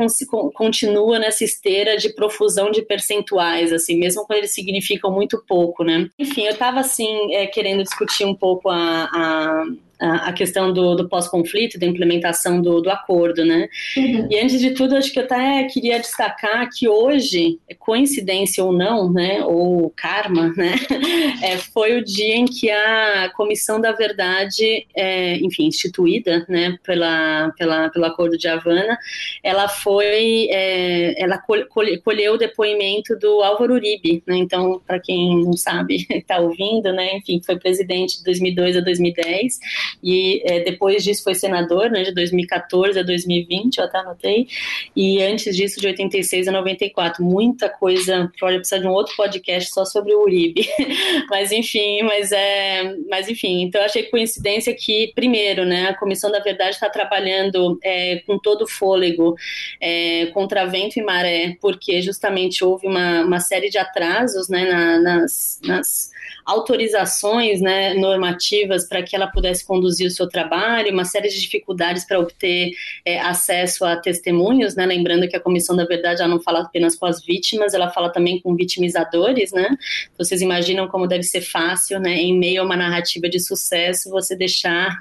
continua nessa esteira de profusão de percentuais, assim, mesmo quando eles significam muito pouco, né? Enfim, eu estava assim é, querendo discutir um pouco a, a a, questão do, do pós-conflito, da implementação do, do acordo, né? Uhum. E antes de tudo, acho que eu até queria destacar que hoje, coincidência ou não, né, ou karma, né, é, foi o dia em que a Comissão da Verdade, é, enfim, instituída, né, pela, pela, pelo Acordo de Havana, ela foi, é, ela colheu, colheu o depoimento do Álvaro Uribe, né, então, para quem não sabe, está ouvindo, né, enfim, foi presidente de 2002 a 2010, e é, depois disso foi senador, né, de 2014 a 2020, eu até anotei, e antes disso de 86 a 94. Muita coisa, pode precisar de um outro podcast só sobre o Uribe. mas enfim, mas é, mas enfim, então achei coincidência que, primeiro, né, a Comissão da Verdade está trabalhando é, com todo o fôlego é, contra vento e maré, porque justamente houve uma, uma série de atrasos né, na, nas, nas autorizações né, normativas para que ela pudesse conduzir o seu trabalho, uma série de dificuldades para obter é, acesso a testemunhos, né, lembrando que a Comissão da Verdade já não fala apenas com as vítimas, ela fala também com vitimizadores, né, vocês imaginam como deve ser fácil, né, em meio a uma narrativa de sucesso, você deixar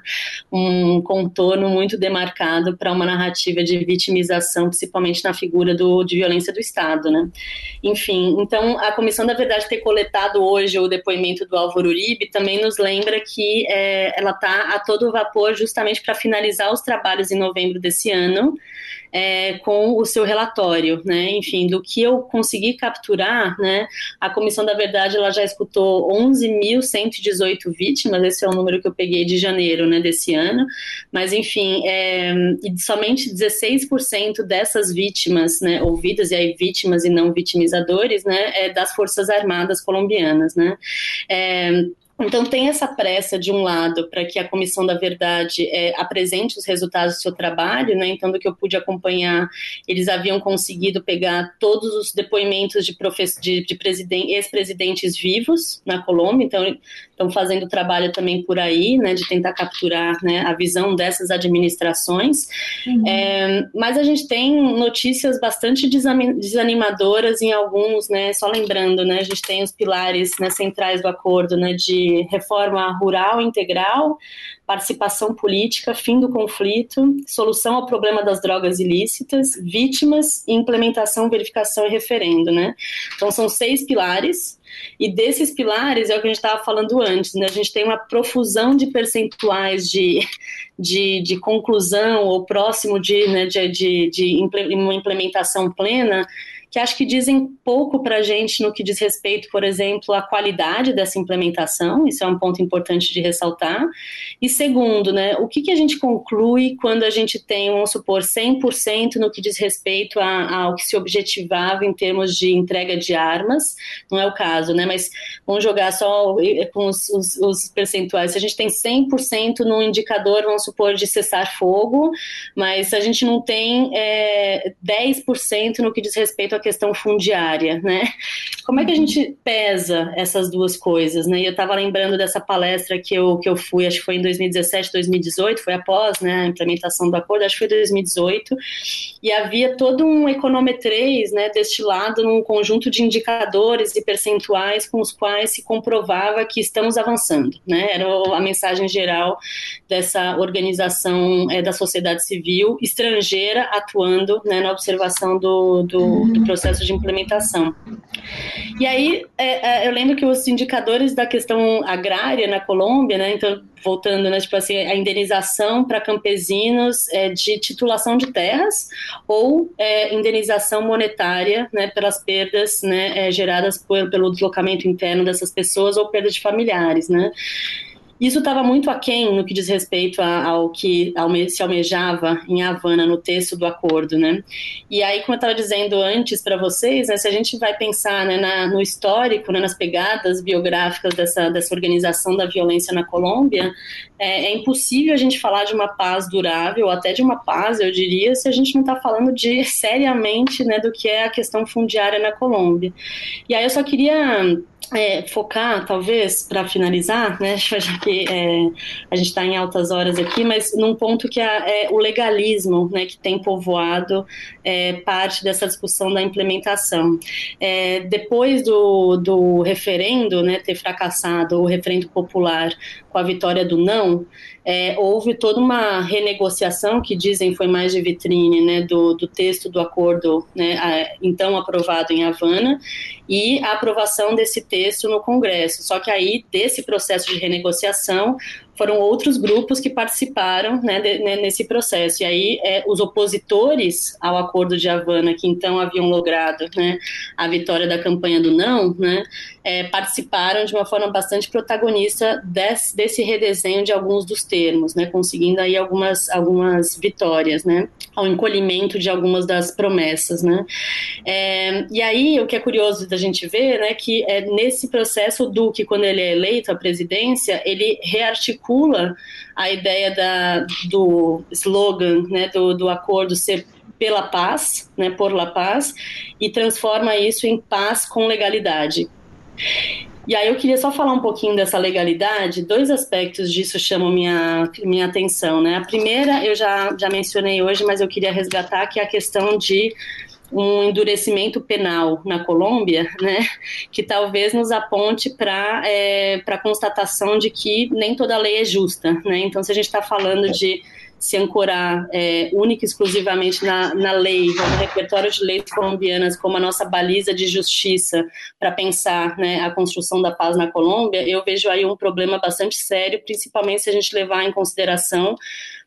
um contorno muito demarcado para uma narrativa de vitimização, principalmente na figura do, de violência do Estado, né. Enfim, então a Comissão da Verdade ter coletado hoje o depoimento do Álvaro Uribe também nos lembra que é, ela está a todo vapor justamente para finalizar os trabalhos em novembro desse ano é, com o seu relatório, né? Enfim, do que eu consegui capturar, né? A Comissão da Verdade ela já escutou 11.118 vítimas, esse é o número que eu peguei de janeiro, né, desse ano. Mas enfim, é, e somente 16% dessas vítimas, né, ouvidas e aí vítimas e não vitimizadores, né, é das Forças Armadas colombianas, né? É, então, tem essa pressa, de um lado, para que a Comissão da Verdade é, apresente os resultados do seu trabalho, né? Então, do que eu pude acompanhar, eles haviam conseguido pegar todos os depoimentos de, de, de ex-presidentes vivos na Colômbia, então, estão fazendo trabalho também por aí, né? De tentar capturar né, a visão dessas administrações. Uhum. É, mas a gente tem notícias bastante desanimadoras em alguns, né? Só lembrando, né? A gente tem os pilares né, centrais do acordo, né? De reforma rural integral, participação política, fim do conflito, solução ao problema das drogas ilícitas, vítimas, implementação, verificação e referendo, né? Então são seis pilares. E desses pilares é o que a gente estava falando antes, né? A gente tem uma profusão de percentuais de, de, de conclusão ou próximo de, né, de, de, de implementação plena que acho que dizem pouco para a gente no que diz respeito, por exemplo, à qualidade dessa implementação, isso é um ponto importante de ressaltar. E segundo, né, o que, que a gente conclui quando a gente tem, vamos supor, 100% no que diz respeito ao que se objetivava em termos de entrega de armas, não é o caso, né, mas vamos jogar só com os, os, os percentuais. Se a gente tem 100% no indicador, vamos supor, de cessar fogo, mas a gente não tem é, 10% no que diz respeito à questão fundiária, né? Como é que a gente pesa essas duas coisas, né? E eu estava lembrando dessa palestra que eu, que eu fui, acho que foi em 2017, 2018, foi após né, a implementação do acordo, acho que foi 2018, e havia todo um econometrês né, destilado num conjunto de indicadores e percentuais com os quais se comprovava que estamos avançando, né? Era a mensagem geral dessa organização é, da sociedade civil estrangeira atuando né, na observação do, do, do processo de implementação. E aí, é, é, eu lembro que os indicadores da questão agrária na Colômbia, né, então, voltando, né, tipo assim, a indenização para campesinos é, de titulação de terras ou é, indenização monetária, né, pelas perdas, né, é, geradas por, pelo deslocamento interno dessas pessoas ou perda de familiares, né. Isso estava muito aquém no que diz respeito ao que se almejava em Havana no texto do acordo, né? E aí, como eu estava dizendo antes para vocês, né, se a gente vai pensar né, na, no histórico, né, nas pegadas biográficas dessa, dessa organização da violência na Colômbia, é, é, impossível a gente falar de uma paz durável, até de uma paz, eu diria, se a gente não está falando de seriamente né, do que é a questão fundiária na Colômbia. E aí eu só queria é, focar, talvez, para finalizar, né, já que é, a gente está em altas horas aqui, mas num ponto que é, o legalismo, né, que tem povoado é, parte dessa discussão da implementação. É, depois do, do referendo, né, ter fracassado, o referendo popular com a vitória do não, é, houve toda uma renegociação que dizem foi mais de vitrine, né, do, do texto do acordo, né, a, então aprovado em Havana, e a aprovação desse texto no Congresso. Só que aí desse processo de renegociação foram outros grupos que participaram né, de, né, nesse processo. E aí, é, os opositores ao Acordo de Havana, que então haviam logrado né, a vitória da campanha do não, né, é, participaram de uma forma bastante protagonista desse, desse, redesenho de alguns dos termos, né, conseguindo aí algumas, algumas vitórias, né, ao encolhimento de algumas das promessas. É, e aí, o que é curioso da gente ver, né, que é, nesse processo, o Duque, quando ele é eleito à presidência, ele rearticula articula a ideia da, do slogan né, do, do acordo ser pela paz, né, por la paz, e transforma isso em paz com legalidade. E aí eu queria só falar um pouquinho dessa legalidade, dois aspectos disso chamam minha, minha atenção, né? A primeira eu já, já mencionei hoje, mas eu queria resgatar, que é a questão de um endurecimento penal na Colômbia, né, que talvez nos aponte para é, a constatação de que nem toda lei é justa. Né? Então, se a gente está falando de se ancorar é, única e exclusivamente na, na lei, no repertório de leis colombianas como a nossa baliza de justiça para pensar né, a construção da paz na Colômbia, eu vejo aí um problema bastante sério, principalmente se a gente levar em consideração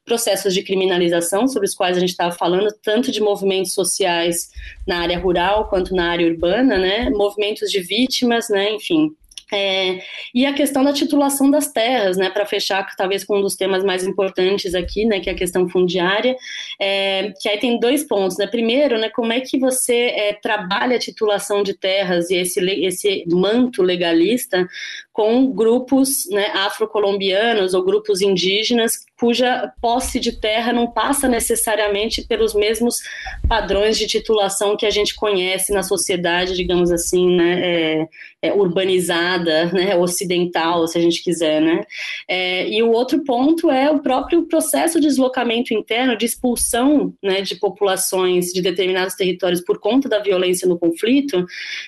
processos de criminalização sobre os quais a gente estava falando, tanto de movimentos sociais na área rural quanto na área urbana, né, movimentos de vítimas, né, enfim, é, e a questão da titulação das terras, né, para fechar talvez com um dos temas mais importantes aqui, né, que é a questão fundiária, é, que aí tem dois pontos, né, primeiro, né, como é que você é, trabalha a titulação de terras e esse, esse manto legalista com grupos né, afrocolombianos ou grupos indígenas cuja posse de terra não passa necessariamente pelos mesmos padrões de titulação que a gente conhece na sociedade, digamos assim, né, é, é, urbanizada, né, ocidental, se a gente quiser, né. É, e o outro ponto é o próprio processo de deslocamento interno, de expulsão, né, de populações de determinados territórios por conta da violência no conflito,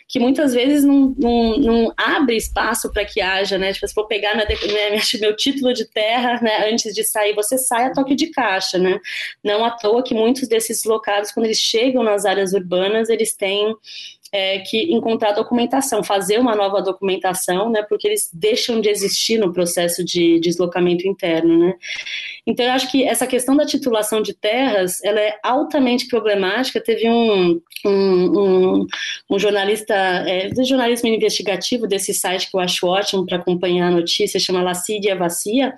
que muitas vezes não, não, não abre espaço para que haja, né, tipo, se for pegar né, meu título de terra, né, antes de sair, você sai a toque de caixa, né? Não à toa que muitos desses locados, quando eles chegam nas áreas urbanas, eles têm é, que encontrar documentação, fazer uma nova documentação, né, porque eles deixam de existir no processo de deslocamento interno, né. Então, eu acho que essa questão da titulação de terras, ela é altamente problemática. Teve um, um, um, um jornalista, é, do jornalismo investigativo desse site que eu acho ótimo para acompanhar a notícia, chama Lacídia Vacia,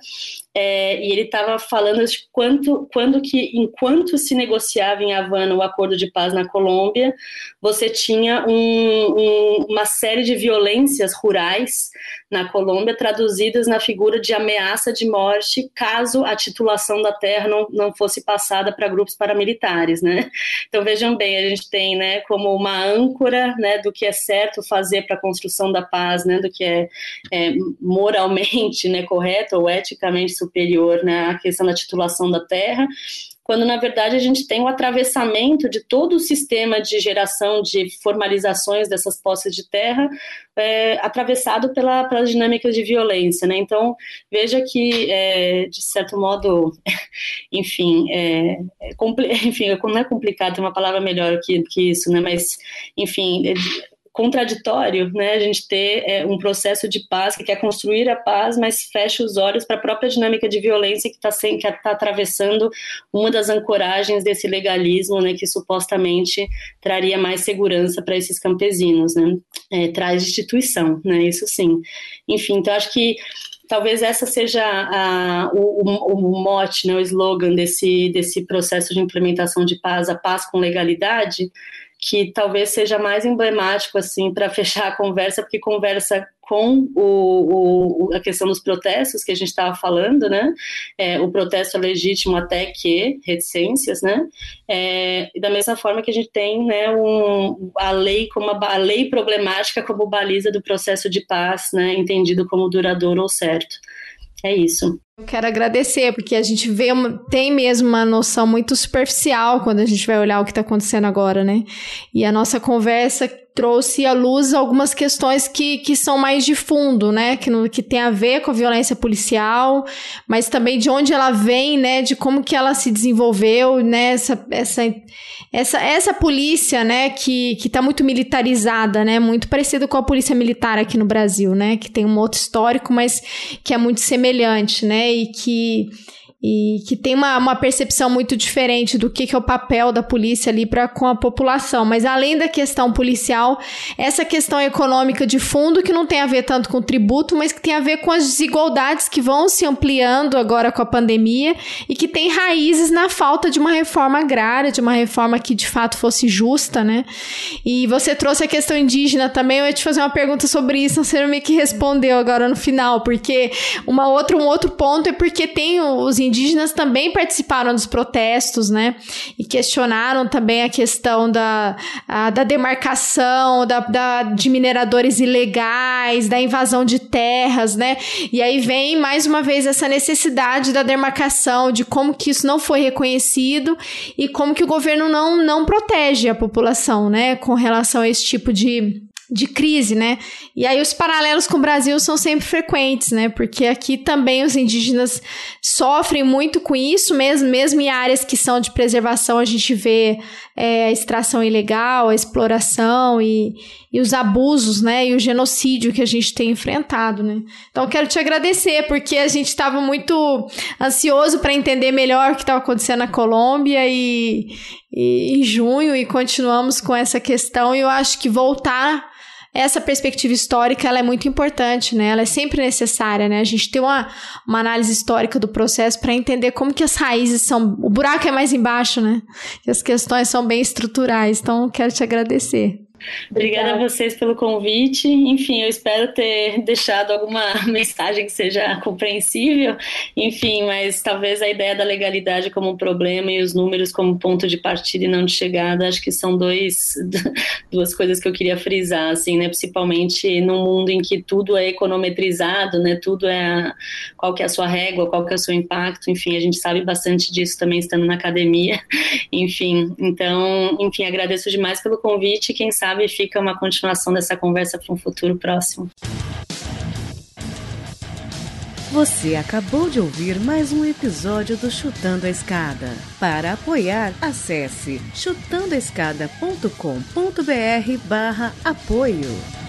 é, e ele estava falando de quanto, quando que, enquanto se negociava em Havana o acordo de paz na Colômbia, você tinha um, um, uma série de violências rurais na Colômbia traduzidas na figura de ameaça de morte caso a titulação da terra não, não fosse passada para grupos paramilitares, né? Então vejam bem, a gente tem, né, como uma âncora, né, do que é certo fazer para a construção da paz, né, do que é, é moralmente, né, correto ou eticamente superior né, à questão da titulação da terra, quando na verdade a gente tem o atravessamento de todo o sistema de geração de formalizações dessas posses de terra é, atravessado pela, pelas dinâmicas de violência, né? Então veja que é, de certo modo, enfim, é, é enfim, não é complicado, tem uma palavra melhor que, que isso, né? Mas enfim, contraditório, né, a gente ter é, um processo de paz que quer construir a paz, mas fecha os olhos para a própria dinâmica de violência que está que tá atravessando uma das ancoragens desse legalismo, né, que supostamente traria mais segurança para esses campesinos, né, é, traz instituição, né, isso sim. Enfim, então acho que talvez essa seja a, o, o, o, mote, né, o slogan desse, desse processo de implementação de paz, a paz com legalidade, que talvez seja mais emblemático assim para fechar a conversa, porque conversa com o, o, a questão dos protestos que a gente estava falando, né? É, o protesto é legítimo até que reticências, né? É, da mesma forma que a gente tem, né, um, a lei como a, a lei problemática como baliza do processo de paz, né? Entendido como duradouro ou certo. É isso. Eu quero agradecer, porque a gente vê, tem mesmo uma noção muito superficial quando a gente vai olhar o que está acontecendo agora, né? E a nossa conversa trouxe à luz algumas questões que, que são mais de fundo, né? Que, no, que tem a ver com a violência policial, mas também de onde ela vem, né? De como que ela se desenvolveu, né? Essa, essa, essa, essa polícia, né? Que, que tá muito militarizada, né? Muito parecido com a polícia militar aqui no Brasil, né? Que tem um outro histórico, mas que é muito semelhante, né? E que e que tem uma, uma percepção muito diferente do que, que é o papel da polícia ali para com a população. Mas além da questão policial, essa questão econômica de fundo que não tem a ver tanto com o tributo, mas que tem a ver com as desigualdades que vão se ampliando agora com a pandemia e que tem raízes na falta de uma reforma agrária, de uma reforma que de fato fosse justa, né? E você trouxe a questão indígena também, eu ia te fazer uma pergunta sobre isso, você meio que respondeu agora no final, porque uma outra, um outro ponto é porque tem os indígenas indígenas também participaram dos protestos, né? E questionaram também a questão da, a, da demarcação, da, da, de mineradores ilegais, da invasão de terras, né? E aí vem mais uma vez essa necessidade da demarcação, de como que isso não foi reconhecido e como que o governo não, não protege a população, né? Com relação a esse tipo de de crise, né? E aí os paralelos com o Brasil são sempre frequentes, né? Porque aqui também os indígenas sofrem muito com isso, mesmo, mesmo em áreas que são de preservação, a gente vê é, a extração ilegal, a exploração e, e os abusos, né? E o genocídio que a gente tem enfrentado, né? Então, quero te agradecer, porque a gente estava muito ansioso para entender melhor o que estava acontecendo na Colômbia e, e em junho, e continuamos com essa questão. E eu acho que voltar essa perspectiva histórica ela é muito importante, né? Ela é sempre necessária, né? A gente tem uma, uma análise histórica do processo para entender como que as raízes são. O buraco é mais embaixo, né? E as questões são bem estruturais. Então, quero te agradecer. Obrigada a vocês pelo convite. Enfim, eu espero ter deixado alguma mensagem que seja compreensível. Enfim, mas talvez a ideia da legalidade como um problema e os números como ponto de partida e não de chegada, acho que são dois, duas coisas que eu queria frisar, assim, né? Principalmente num mundo em que tudo é econometrizado, né? Tudo é a, qual que é a sua régua, qual que é o seu impacto. Enfim, a gente sabe bastante disso também estando na academia. Enfim, então, enfim, agradeço demais pelo convite. Quem sabe sabe, fica uma continuação dessa conversa para um futuro próximo. Você acabou de ouvir mais um episódio do Chutando a Escada. Para apoiar, acesse chutandoaescada.com.br barra apoio.